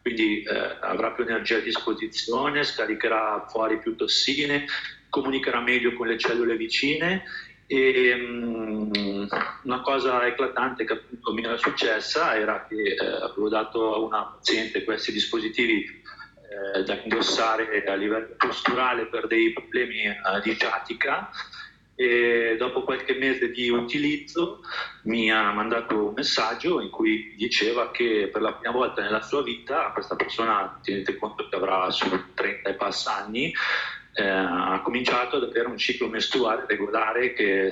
Quindi eh, avrà più energia a disposizione, scaricherà fuori più tossine, comunicherà meglio con le cellule vicine e um, una cosa eclatante che appunto mi era successa era che eh, avevo dato a una paziente questi dispositivi eh, da indossare a livello posturale per dei problemi eh, di ciatica e dopo qualche mese di utilizzo mi ha mandato un messaggio in cui diceva che per la prima volta nella sua vita, questa persona, tenete conto che avrà su 30 e passa anni, eh, ha cominciato ad avere un ciclo mestruale regolare che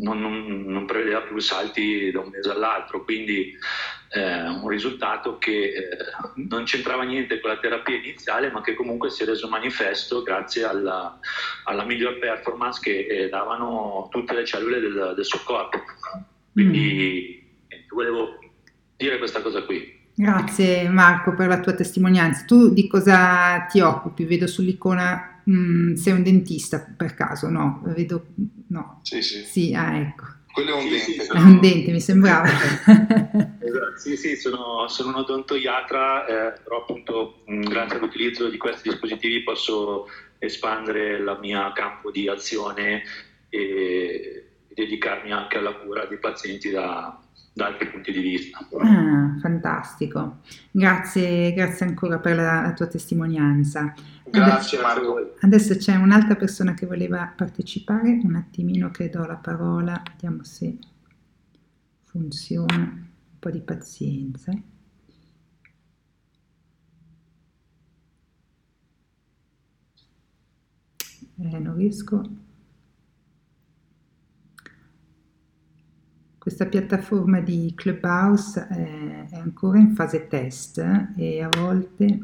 non, non, non prevedeva più salti da un mese all'altro, quindi eh, un risultato che eh, non c'entrava niente con la terapia iniziale, ma che comunque si è reso manifesto grazie alla, alla miglior performance che eh, davano tutte le cellule del, del suo corpo. Quindi mm. volevo dire questa cosa qui. Grazie Marco per la tua testimonianza. Tu di cosa ti occupi? Vedo sull'icona, mh, mm, sei un dentista per caso? No, vedo, no. Sì, sì. Sì, ah ecco. Quello è un sì, dente. Sì, sono... È un dente, mi sembrava. esatto, sì, sì, sono, sono un odontoiatra, eh, però appunto grazie all'utilizzo di questi dispositivi posso espandere il mio campo di azione e dedicarmi anche alla cura dei pazienti da, da altri punti di vista. Ah, fantastico, grazie, grazie ancora per la, la tua testimonianza. Grazie Marco. Adesso c'è un'altra persona che voleva partecipare, un attimino che do la parola, vediamo se funziona, un po' di pazienza. Eh, non riesco questa piattaforma di Clubhouse è, è ancora in fase test e a volte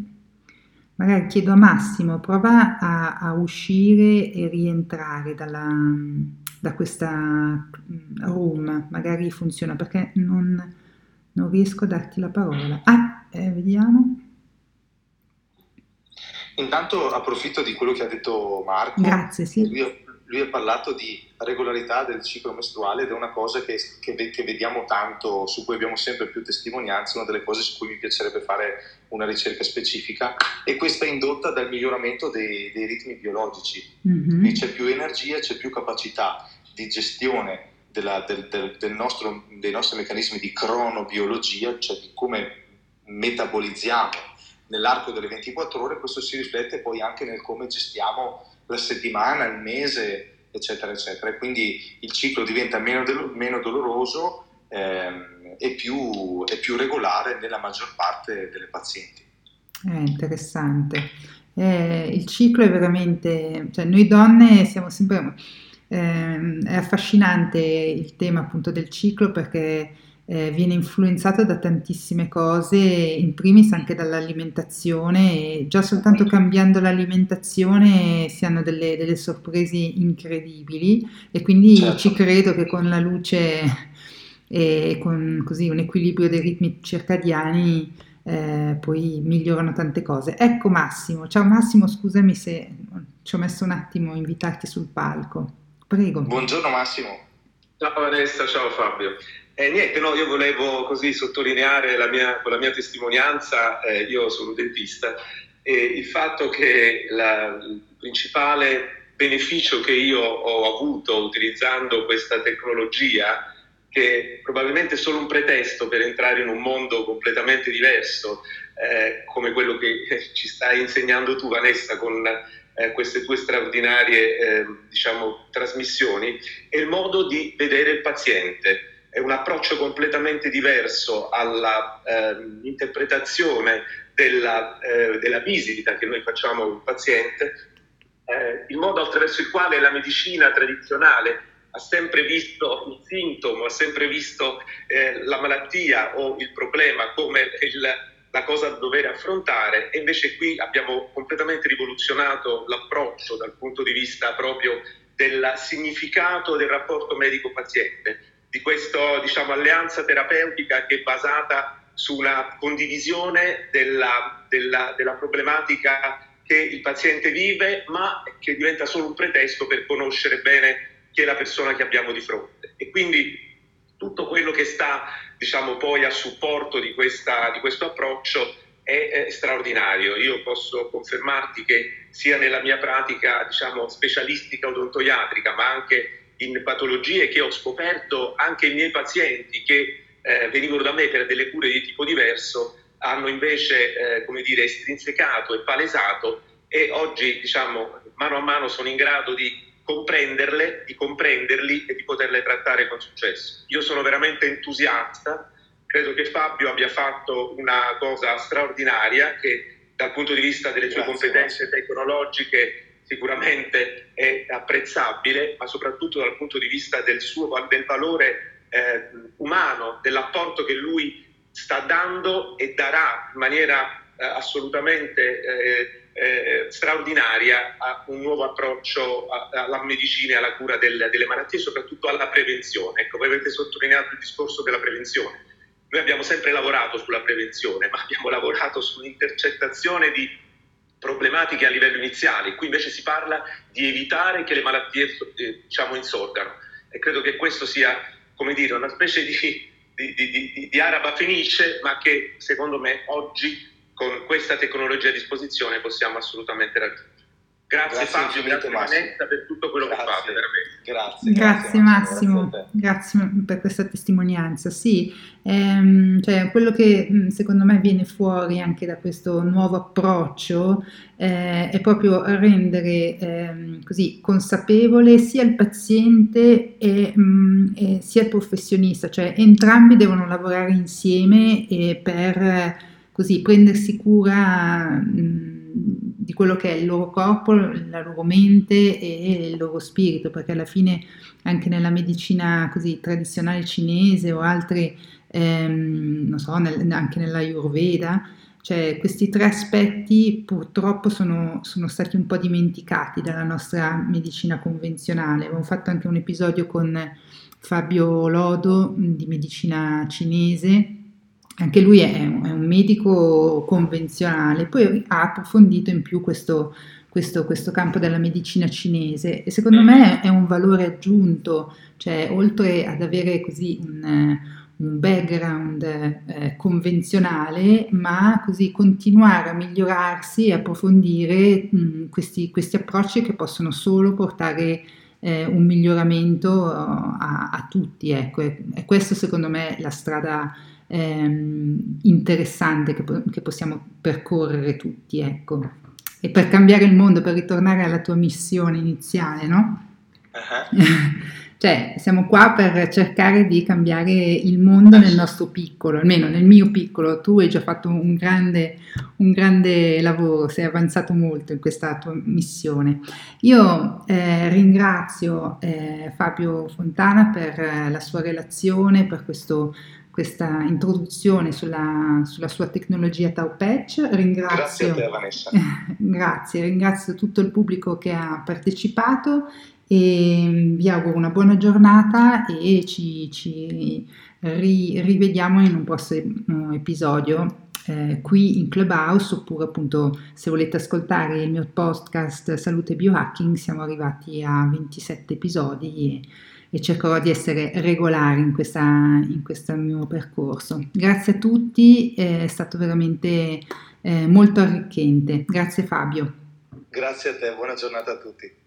magari chiedo a Massimo, prova a, a uscire e rientrare dalla, da questa mm, room, magari funziona perché non, non riesco a darti la parola. Ah, eh, vediamo. Intanto approfitto di quello che ha detto Marco. Grazie, sì. Lui, lui ha parlato di regolarità del ciclo mestruale ed è una cosa che, che, che, vediamo tanto, su cui abbiamo sempre più testimonianze, una delle cose su cui mi piacerebbe fare una ricerca specifica e questa è indotta dal miglioramento dei, dei ritmi biologici. Mm-hmm. C'è più energia, c'è più capacità di gestione della, del, del, del nostro, dei nostri meccanismi di cronobiologia, cioè di come metabolizziamo nell'arco delle 24 ore, questo si riflette poi anche nel come gestiamo la settimana, il mese, eccetera, eccetera. E quindi il ciclo diventa meno, del, meno doloroso ehm, e, più, e, più, regolare nella maggior parte delle pazienti. È interessante. Eh, il ciclo è veramente, cioè noi donne siamo sempre, eh, è affascinante il tema appunto del ciclo perché eh, viene influenzato da tantissime cose, in primis anche dall'alimentazione e già soltanto cambiando l'alimentazione si hanno delle, delle sorprese incredibili e quindi certo. ci credo che con la luce e con così un equilibrio dei ritmi circadiani eh, poi migliorano tante cose. Ecco Massimo, ciao Massimo, scusami se ci ho messo un attimo a invitarti sul palco. Prego. Buongiorno Massimo. Ciao Vanessa, ciao Fabio. Eh, niente, no, io volevo così sottolineare la mia, con la mia testimonianza, eh, io sono dentista, e il fatto che la, il principale beneficio che io ho avuto utilizzando questa tecnologia, che probabilmente è solo un pretesto per entrare in un mondo completamente diverso, eh, come quello che ci stai insegnando tu Vanessa con eh, queste tue straordinarie eh, diciamo, trasmissioni, è il modo di vedere il paziente è un approccio completamente diverso all'interpretazione ehm, eh, della, eh, della, visita che noi facciamo al paziente, eh, il modo attraverso il quale la medicina tradizionale ha sempre visto il sintomo, ha sempre visto eh, la malattia o il problema come il, la cosa da dover affrontare e invece qui abbiamo completamente rivoluzionato l'approccio dal punto di vista proprio del significato del rapporto medico-paziente di questa diciamo, alleanza terapeutica che è basata su una condivisione della, della, della problematica che il paziente vive, ma che diventa solo un pretesto per conoscere bene chi è la persona che abbiamo di fronte. E quindi tutto quello che sta diciamo, poi a supporto di, questa, di questo approccio è, è, straordinario. Io posso confermarti che sia nella mia pratica diciamo, specialistica odontoiatrica, ma anche in patologie che ho scoperto anche i miei pazienti che eh, venivano da me per delle cure di tipo diverso hanno invece eh, come dire, estrinsecato e palesato e oggi diciamo mano a mano sono in grado di comprenderle, di comprenderli e di poterle trattare con successo. Io sono veramente entusiasta, credo che Fabio abbia fatto una cosa straordinaria che dal punto di vista delle sue Grazie, competenze tecnologiche sicuramente è apprezzabile, ma soprattutto dal punto di vista del, suo, del valore eh, umano, dell'apporto che lui sta dando e darà in maniera eh, assolutamente eh, eh straordinaria a un nuovo approccio alla medicina e alla cura del, delle malattie, soprattutto alla prevenzione. Ecco, voi avete sottolineato il discorso della prevenzione. Noi abbiamo sempre lavorato sulla prevenzione, ma abbiamo lavorato sull'intercettazione di problematiche a livello iniziale, qui invece si parla di evitare che le malattie eh, diciamo, insorgano e credo che questo sia come dire, una specie di, di, di, di, araba fenice, ma che secondo me oggi con questa tecnologia a disposizione possiamo assolutamente raggiungere. Grazie, grazie Fabio, grazie Vanessa per tutto quello grazie. che fate, veramente. Grazie, grazie, Massimo, Massimo. grazie, per questa testimonianza. Sì, ehm, cioè, quello che secondo me viene fuori anche da questo nuovo approccio eh, è proprio rendere eh, così consapevole sia il paziente e, mh, e, sia il professionista, cioè entrambi devono lavorare insieme per così prendersi cura. Mh, di quello che è il loro corpo, la loro mente e il loro spirito, perché alla fine anche nella medicina così tradizionale cinese o altre, ehm, non so, nel, anche nell'Ayurveda, cioè questi tre aspetti purtroppo sono, sono, stati un po' dimenticati dalla nostra medicina convenzionale. Abbiamo fatto anche un episodio con Fabio Lodo di medicina cinese. Anche lui è, è, un medico convenzionale, poi ha approfondito in più questo, questo, questo campo della medicina cinese. E secondo me è un valore aggiunto, cioè oltre ad avere così un, un background eh, convenzionale, ma così continuare a migliorarsi e approfondire mh, questi, questi approcci che possono solo portare eh, un miglioramento a, a tutti. Ecco. E, e questo secondo me è la strada ehm, interessante che, che, possiamo percorrere tutti, ecco. E per cambiare il mondo, per ritornare alla tua missione iniziale, no? Uh-huh. cioè, siamo qua per cercare di cambiare il mondo nel nostro piccolo, almeno nel mio piccolo. Tu hai già fatto un grande, un grande lavoro, sei avanzato molto in questa tua missione. Io eh, ringrazio eh, Fabio Fontana per eh, la sua relazione, per questo questa introduzione sulla, sulla sua tecnologia Tau Patch. Ringrazio, grazie a te Vanessa. grazie, ringrazio tutto il pubblico che ha partecipato e vi auguro una buona giornata e ci, ci ri, rivediamo in un prossimo episodio eh, qui in Clubhouse oppure appunto se volete ascoltare il mio podcast Salute Biohacking siamo arrivati a 27 episodi e e cercherò di essere regolare in, questa, in questo mio percorso. Grazie a tutti, è stato veramente eh, molto arricchente. Grazie Fabio. Grazie a te, buona giornata a tutti.